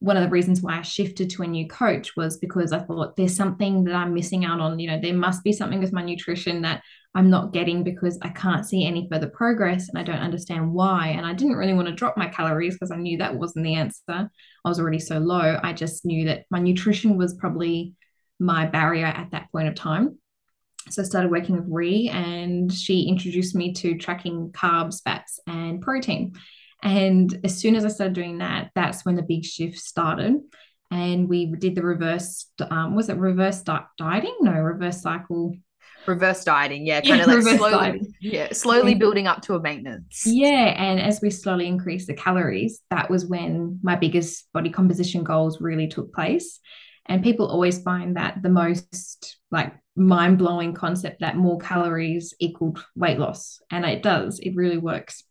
one of the reasons why I shifted to a new coach was because I thought there's something that I'm missing out on. You know, there must be something with my nutrition that I'm not getting because I can't see any further progress and I don't understand why. And I didn't really want to drop my calories because I knew that wasn't the answer. I was already so low. I just knew that my nutrition was probably my barrier at that point of time. So I started working with Rhi and she introduced me to tracking carbs, fats, and protein. And as soon as I started doing that, that's when the big shift started. And we did the reverse, um, was it reverse di- dieting? No, reverse cycle. Reverse dieting, yeah, kind of like slowly, dieting. yeah, slowly building up to a maintenance. Yeah, and as we slowly increased the calories, that was when my biggest body composition goals really took place. And people always find that the most like mind blowing concept that more calories equaled weight loss. And it does, it really works.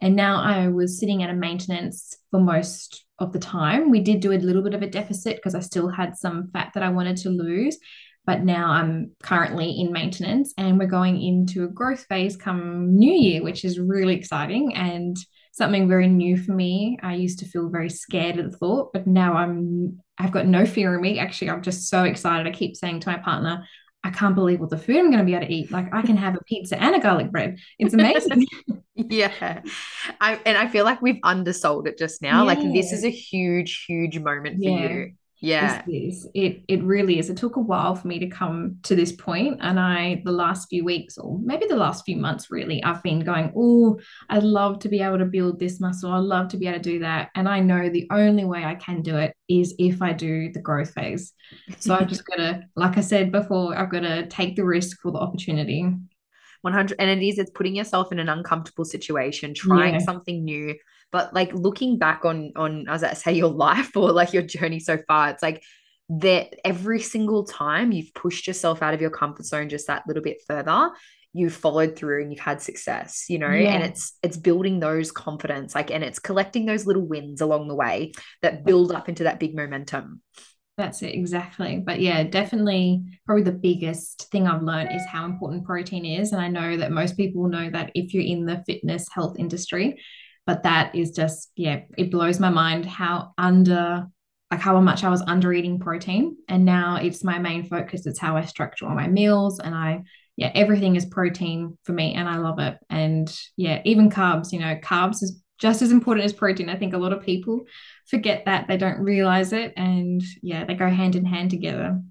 And now I was sitting at a maintenance for most of the time. We did do a little bit of a deficit because I still had some fat that I wanted to lose. But now I'm currently in maintenance and we're going into a growth phase come New Year, which is really exciting. And something very new for me. I used to feel very scared at the thought, but now I'm I've got no fear in me. Actually, I'm just so excited. I keep saying to my partner, I can't believe what the food I'm going to be able to eat. Like I can have a pizza and a garlic bread. It's amazing. yeah. I, and I feel like we've undersold it just now. Yeah. Like this is a huge, huge moment for yeah. you yeah is. it it really is. It took a while for me to come to this point and i the last few weeks or maybe the last few months really i've been going oh i'd love to be able to build this muscle. I'd love to be able to do that. And i know the only way i can do it is if i do the growth phase. So i've just got to like i said before i've got to take the risk for the opportunity. 100 and it is it's putting yourself in an uncomfortable situation trying yeah. something new but like looking back on on as I say your life or like your journey so far, it's like that every single time you've pushed yourself out of your comfort zone just that little bit further, you've followed through and you've had success, you know, yeah. and it's it's building those confidence, like and it's collecting those little wins along the way that build up into that big momentum. That's it, exactly. But yeah, definitely, probably the biggest thing I've learned is how important protein is. And I know that most people know that if you're in the fitness health industry, but that is just yeah it blows my mind how under like how much I was under eating protein. And now it's my main focus. It's how I structure all my meals. And I, yeah, everything is protein for me and I love it. And yeah, even carbs, you know, carbs is just as important as protein. I think a lot of people forget that they don't realize it. And yeah, they go hand in hand together.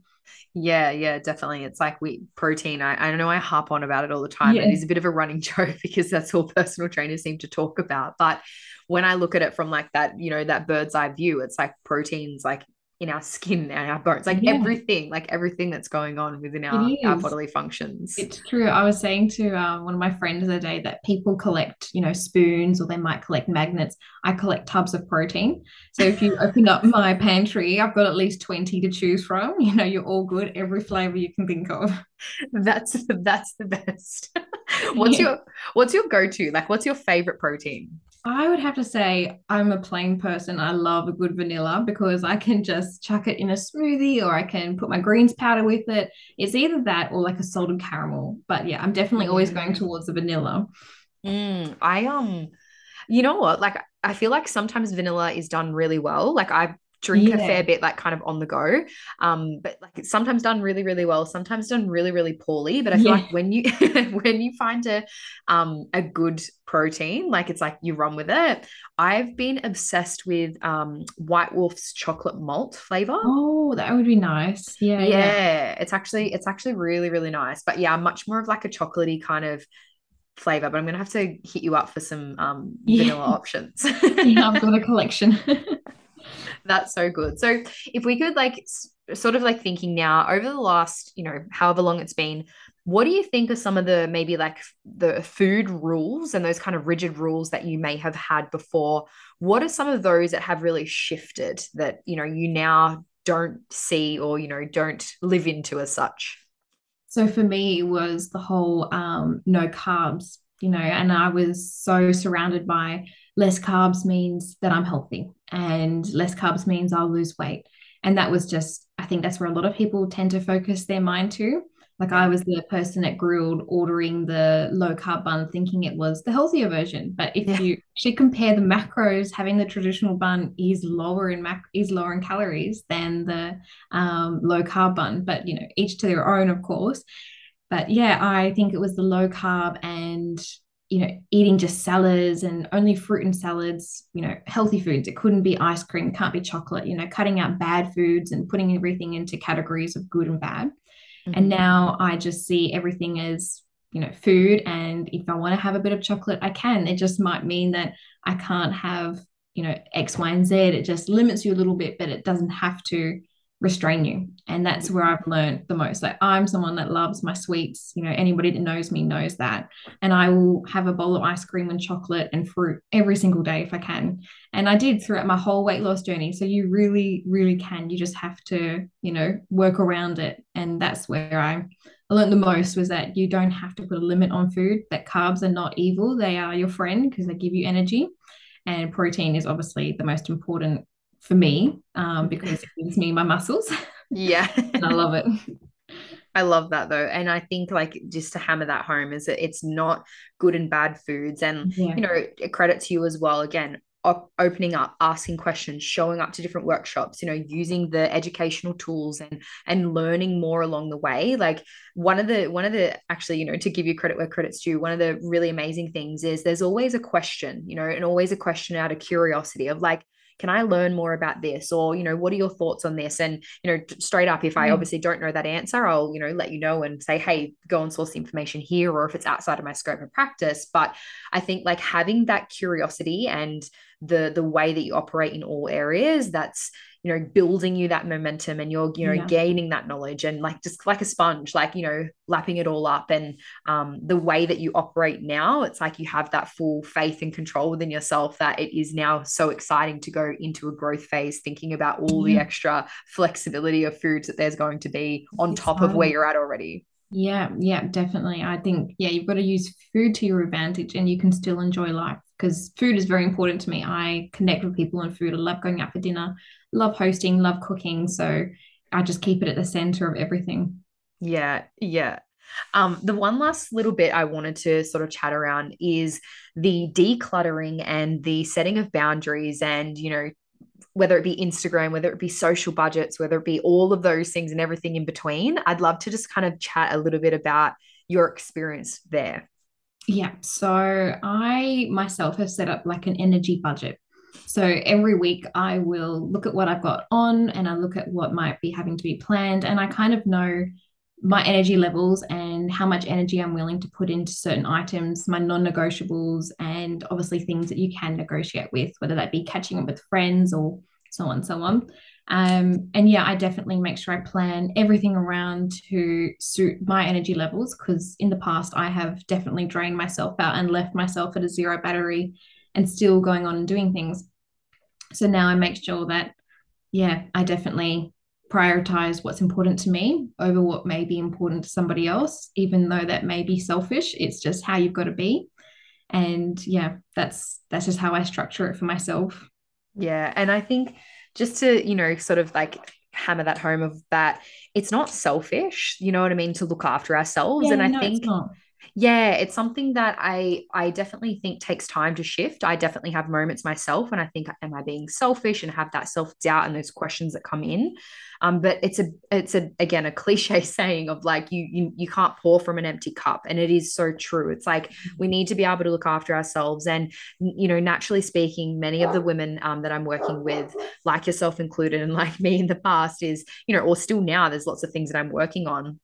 Yeah, yeah, definitely. It's like we protein. I, I know I harp on about it all the time. Yeah. It is a bit of a running joke because that's all personal trainers seem to talk about. But when I look at it from like that, you know, that bird's eye view, it's like proteins like in our skin and our bones, like yeah. everything, like everything that's going on within our, our bodily functions. It's true. I was saying to uh, one of my friends the other day that people collect, you know, spoons or they might collect magnets. I collect tubs of protein. So if you open up my pantry, I've got at least 20 to choose from. You know, you're all good, every flavor you can think of. That's that's the best. what's yeah. your what's your go-to? Like what's your favorite protein? I would have to say I'm a plain person. I love a good vanilla because I can just chuck it in a smoothie or I can put my greens powder with it. It's either that or like a salted caramel. But yeah, I'm definitely always going mm. towards the vanilla. Mm, I um you know what? Like I feel like sometimes vanilla is done really well. Like I drink yeah. a fair bit like kind of on the go um but like it's sometimes done really really well sometimes done really really poorly but i feel yeah. like when you when you find a um a good protein like it's like you run with it i've been obsessed with um white wolf's chocolate malt flavor oh that would be nice yeah yeah, yeah. it's actually it's actually really really nice but yeah much more of like a chocolatey kind of flavor, but I'm gonna have to hit you up for some um, vanilla yeah. options. yeah, I've got a collection. That's so good. So if we could like sort of like thinking now over the last, you know, however long it's been, what do you think are some of the maybe like the food rules and those kind of rigid rules that you may have had before? What are some of those that have really shifted that, you know, you now don't see or, you know, don't live into as such? So for me, it was the whole um, no carbs, you know, and I was so surrounded by less carbs means that I'm healthy and less carbs means I'll lose weight. And that was just, I think that's where a lot of people tend to focus their mind to. Like I was the person at Grill'd ordering the low carb bun, thinking it was the healthier version. But if yeah. you actually compare the macros, having the traditional bun is lower in mac is lower in calories than the um, low carb bun. But you know, each to their own, of course. But yeah, I think it was the low carb and you know, eating just salads and only fruit and salads, you know, healthy foods. It couldn't be ice cream, can't be chocolate, you know, cutting out bad foods and putting everything into categories of good and bad. Mm-hmm. And now I just see everything as, you know, food. And if I want to have a bit of chocolate, I can. It just might mean that I can't have, you know, X, Y, and Z. It just limits you a little bit, but it doesn't have to restrain you. And that's where i've learned the most. Like i'm someone that loves my sweets. You know anybody that knows me knows that. And i will have a bowl of ice cream and chocolate and fruit every single day if i can. And i did throughout my whole weight loss journey. So you really really can. You just have to you know work around it. And that's where i I learned the most was that you don't have to put a limit on food, that carbs are not evil. They are your friend because they give you energy. And protein is obviously the most important for me um, because it gives me my muscles. Yeah. and I love it. I love that though. And I think like just to hammer that home is that it's not good and bad foods. And, yeah. you know, credit to you as well. Again, op- opening up, asking questions, showing up to different workshops, you know, using the educational tools and and learning more along the way. Like one of the one of the actually, you know, to give you credit where credit's due, one of the really amazing things is there's always a question, you know, and always a question out of curiosity of like, can I learn more about this? Or, you know, what are your thoughts on this? And, you know, straight up, if I mm. obviously don't know that answer, I'll, you know, let you know and say, hey, go and source the information here, or if it's outside of my scope of practice. But I think like having that curiosity and the the way that you operate in all areas, that's you know building you that momentum and you're you know yeah. gaining that knowledge and like just like a sponge like you know lapping it all up and um, the way that you operate now it's like you have that full faith and control within yourself that it is now so exciting to go into a growth phase thinking about all yeah. the extra flexibility of foods that there's going to be on it's top fun. of where you're at already yeah, yeah, definitely. I think, yeah, you've got to use food to your advantage and you can still enjoy life because food is very important to me. I connect with people on food. I love going out for dinner love hosting, love cooking. So I just keep it at the center of everything. Yeah, yeah. Um, the one last little bit I wanted to sort of chat around is the decluttering and the setting of boundaries and, you know, whether it be Instagram, whether it be social budgets, whether it be all of those things and everything in between. I'd love to just kind of chat a little bit about your experience there. Yeah. So I myself have set up like an energy budget. So every week I will look at what I've got on and I look at what might be having to be planned. And I kind of know my energy levels and how much energy I'm willing to put into certain items, my non negotiables, and obviously things that you can negotiate with, whether that be catching up with friends or so on, so on. Um, and yeah, I definitely make sure I plan everything around to suit my energy levels because in the past I have definitely drained myself out and left myself at a zero battery and still going on and doing things. So now I make sure that, yeah, I definitely prioritize what's important to me over what may be important to somebody else, even though that may be selfish. It's just how you've got to be. And yeah, that's that's just how I structure it for myself. Yeah. And I think just to, you know, sort of like hammer that home of that it's not selfish, you know what I mean, to look after ourselves. Yeah, and I no, think yeah it's something that i i definitely think takes time to shift. I definitely have moments myself and i think am i being selfish? and have that self-doubt and those questions that come in. Um but it's a it's a again a cliche saying of like you you, you can't pour from an empty cup and it is so true. It's like we need to be able to look after ourselves and you know naturally speaking many of the women um, that i'm working with like yourself included and like me in the past is you know or still now there's lots of things that i'm working on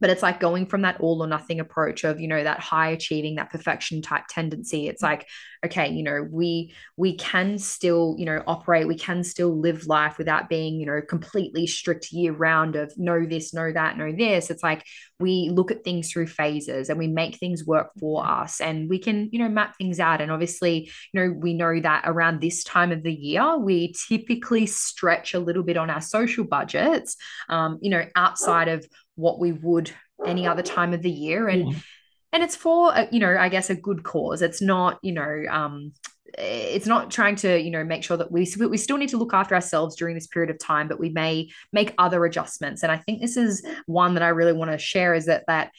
but it's like going from that all or nothing approach of you know that high achieving that perfection type tendency. It's like okay you know we we can still you know operate. We can still live life without being you know completely strict year round of know this know that know this. It's like we look at things through phases and we make things work for us and we can you know map things out. And obviously you know we know that around this time of the year we typically stretch a little bit on our social budgets um, you know outside of what we would any other time of the year and yeah. and it's for a, you know i guess a good cause it's not you know um it's not trying to you know make sure that we we still need to look after ourselves during this period of time but we may make other adjustments and i think this is one that i really want to share is that that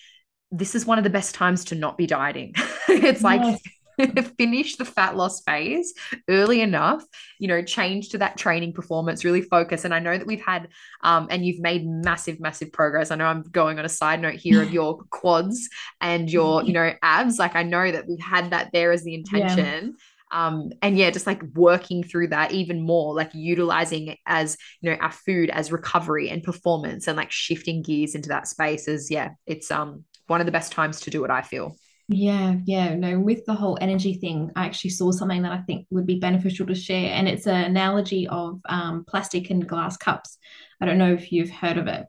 this is one of the best times to not be dieting it's like yes. finish the fat loss phase early enough, you know, change to that training performance, really focus. And I know that we've had, um, and you've made massive, massive progress. I know I'm going on a side note here of your quads and your, you know, abs. Like I know that we've had that there as the intention. Yeah um and yeah just like working through that even more like utilizing it as you know our food as recovery and performance and like shifting gears into that space is yeah it's um one of the best times to do it i feel yeah, yeah, no, with the whole energy thing, I actually saw something that I think would be beneficial to share, and it's an analogy of um, plastic and glass cups. I don't know if you've heard of it.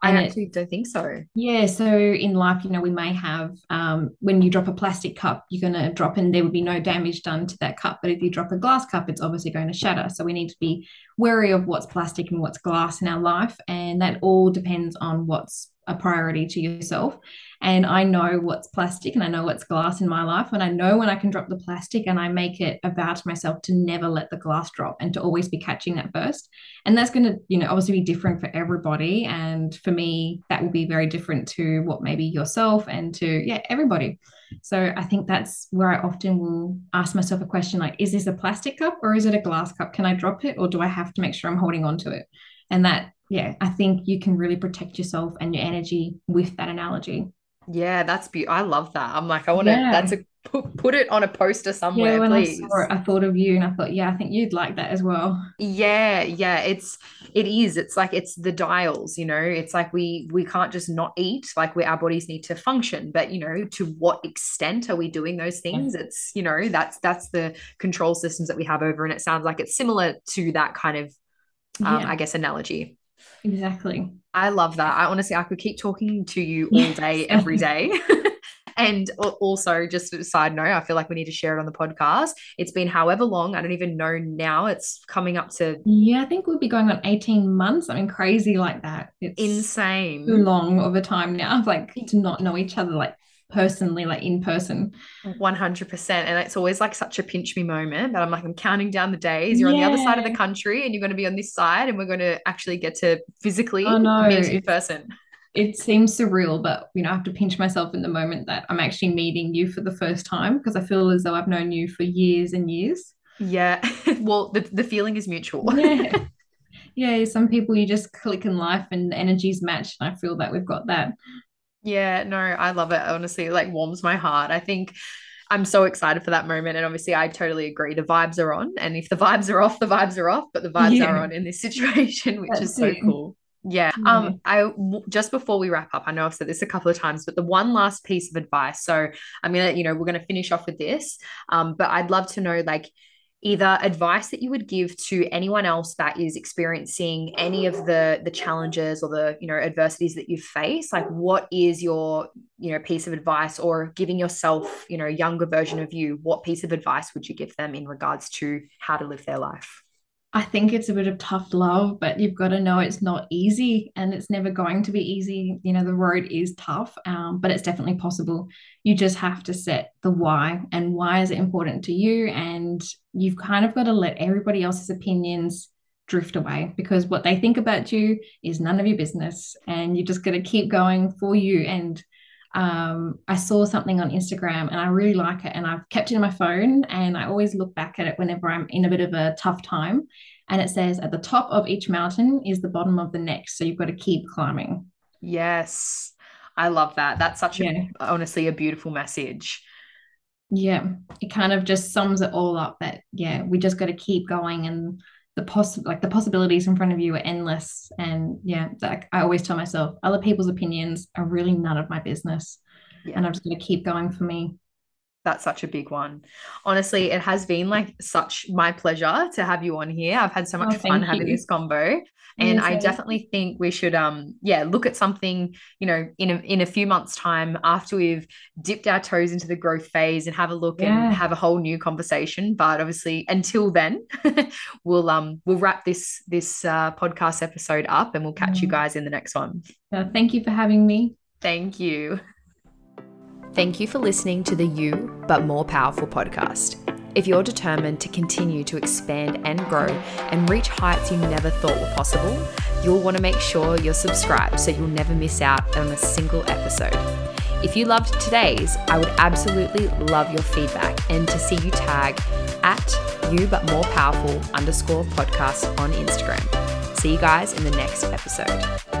I actually it, don't think so. Yeah, so in life, you know, we may have um, when you drop a plastic cup, you're going to drop and there would be no damage done to that cup. But if you drop a glass cup, it's obviously going to shatter. So we need to be wary of what's plastic and what's glass in our life, and that all depends on what's a priority to yourself. And I know what's plastic and I know what's glass in my life. And I know when I can drop the plastic and I make it a vow to myself to never let the glass drop and to always be catching that first. And that's going to, you know, obviously be different for everybody. And for me, that will be very different to what maybe yourself and to, yeah, everybody. So I think that's where I often will ask myself a question like, is this a plastic cup or is it a glass cup? Can I drop it or do I have to make sure I'm holding on to it? And that yeah, I think you can really protect yourself and your energy with that analogy. Yeah, that's beautiful. I love that. I'm like, I want to, yeah. that's a, put, put it on a poster somewhere, yeah, when please. I, saw it, I thought of you and I thought, yeah, I think you'd like that as well. Yeah, yeah. It's, it is. It's like, it's the dials, you know, it's like we, we can't just not eat, like we, our bodies need to function, but you know, to what extent are we doing those things? Yeah. It's, you know, that's, that's the control systems that we have over. And it sounds like it's similar to that kind of, um, I guess, analogy. Exactly. I love that. I honestly, I could keep talking to you all day, every day. and also, just a side note, I feel like we need to share it on the podcast. It's been however long, I don't even know now. It's coming up to. Yeah, I think we'll be going on 18 months. I mean, crazy like that. It's insane. Too long of a time now, like to not know each other like personally, like in person. 100%. And it's always like such a pinch me moment. But I'm like, I'm counting down the days. You're yeah. on the other side of the country and you're going to be on this side, and we're going to actually get to physically oh, no. meet in person. It seems surreal, but you know, I have to pinch myself in the moment that I'm actually meeting you for the first time because I feel as though I've known you for years and years. Yeah. well, the, the feeling is mutual. Yeah. Yeah. Some people you just click in life and the energies match. And I feel that we've got that. Yeah, no, I love it. Honestly, it like warms my heart. I think I'm so excited for that moment. And obviously, I totally agree. The vibes are on. And if the vibes are off, the vibes are off, but the vibes yeah. are on in this situation, which That's is so it. cool. Yeah. Um, I just before we wrap up, I know I've said this a couple of times, but the one last piece of advice. So I'm gonna, you know, we're gonna finish off with this. Um, but I'd love to know like either advice that you would give to anyone else that is experiencing any of the the challenges or the you know adversities that you face like what is your you know piece of advice or giving yourself you know younger version of you what piece of advice would you give them in regards to how to live their life I think it's a bit of tough love, but you've got to know it's not easy and it's never going to be easy. You know, the road is tough, um, but it's definitely possible. You just have to set the why and why is it important to you. And you've kind of got to let everybody else's opinions drift away because what they think about you is none of your business. And you are just got to keep going for you. And um, I saw something on Instagram and I really like it. And I've kept it in my phone and I always look back at it whenever I'm in a bit of a tough time. And it says, at the top of each mountain is the bottom of the next. So you've got to keep climbing. Yes. I love that. That's such yeah. a, honestly, a beautiful message. Yeah. It kind of just sums it all up that, yeah, we just got to keep going and the poss like the possibilities in front of you are endless. And yeah, like I always tell myself, other people's opinions are really none of my business. Yeah. And I'm just going to keep going for me that's such a big one. Honestly, it has been like such my pleasure to have you on here. I've had so much oh, fun having this combo. And I definitely think we should um yeah, look at something, you know, in a in a few months time after we've dipped our toes into the growth phase and have a look yeah. and have a whole new conversation. But obviously until then, we'll um we'll wrap this this uh, podcast episode up and we'll catch mm. you guys in the next one. Thank you for having me. Thank you. Thank you for listening to the You But More Powerful podcast. If you're determined to continue to expand and grow and reach heights you never thought were possible, you'll want to make sure you're subscribed so you'll never miss out on a single episode. If you loved today's, I would absolutely love your feedback and to see you tag at you but more powerful underscore podcast on Instagram. See you guys in the next episode.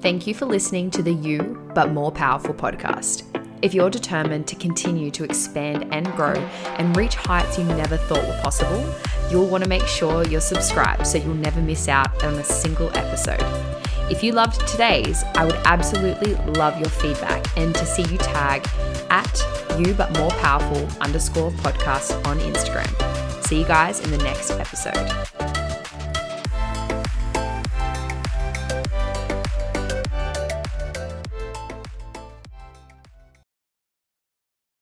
Thank you for listening to the You But More Powerful podcast. If you're determined to continue to expand and grow and reach heights you never thought were possible, you'll want to make sure you're subscribed so you'll never miss out on a single episode. If you loved today's, I would absolutely love your feedback and to see you tag at you but more powerful underscore podcast on Instagram. See you guys in the next episode.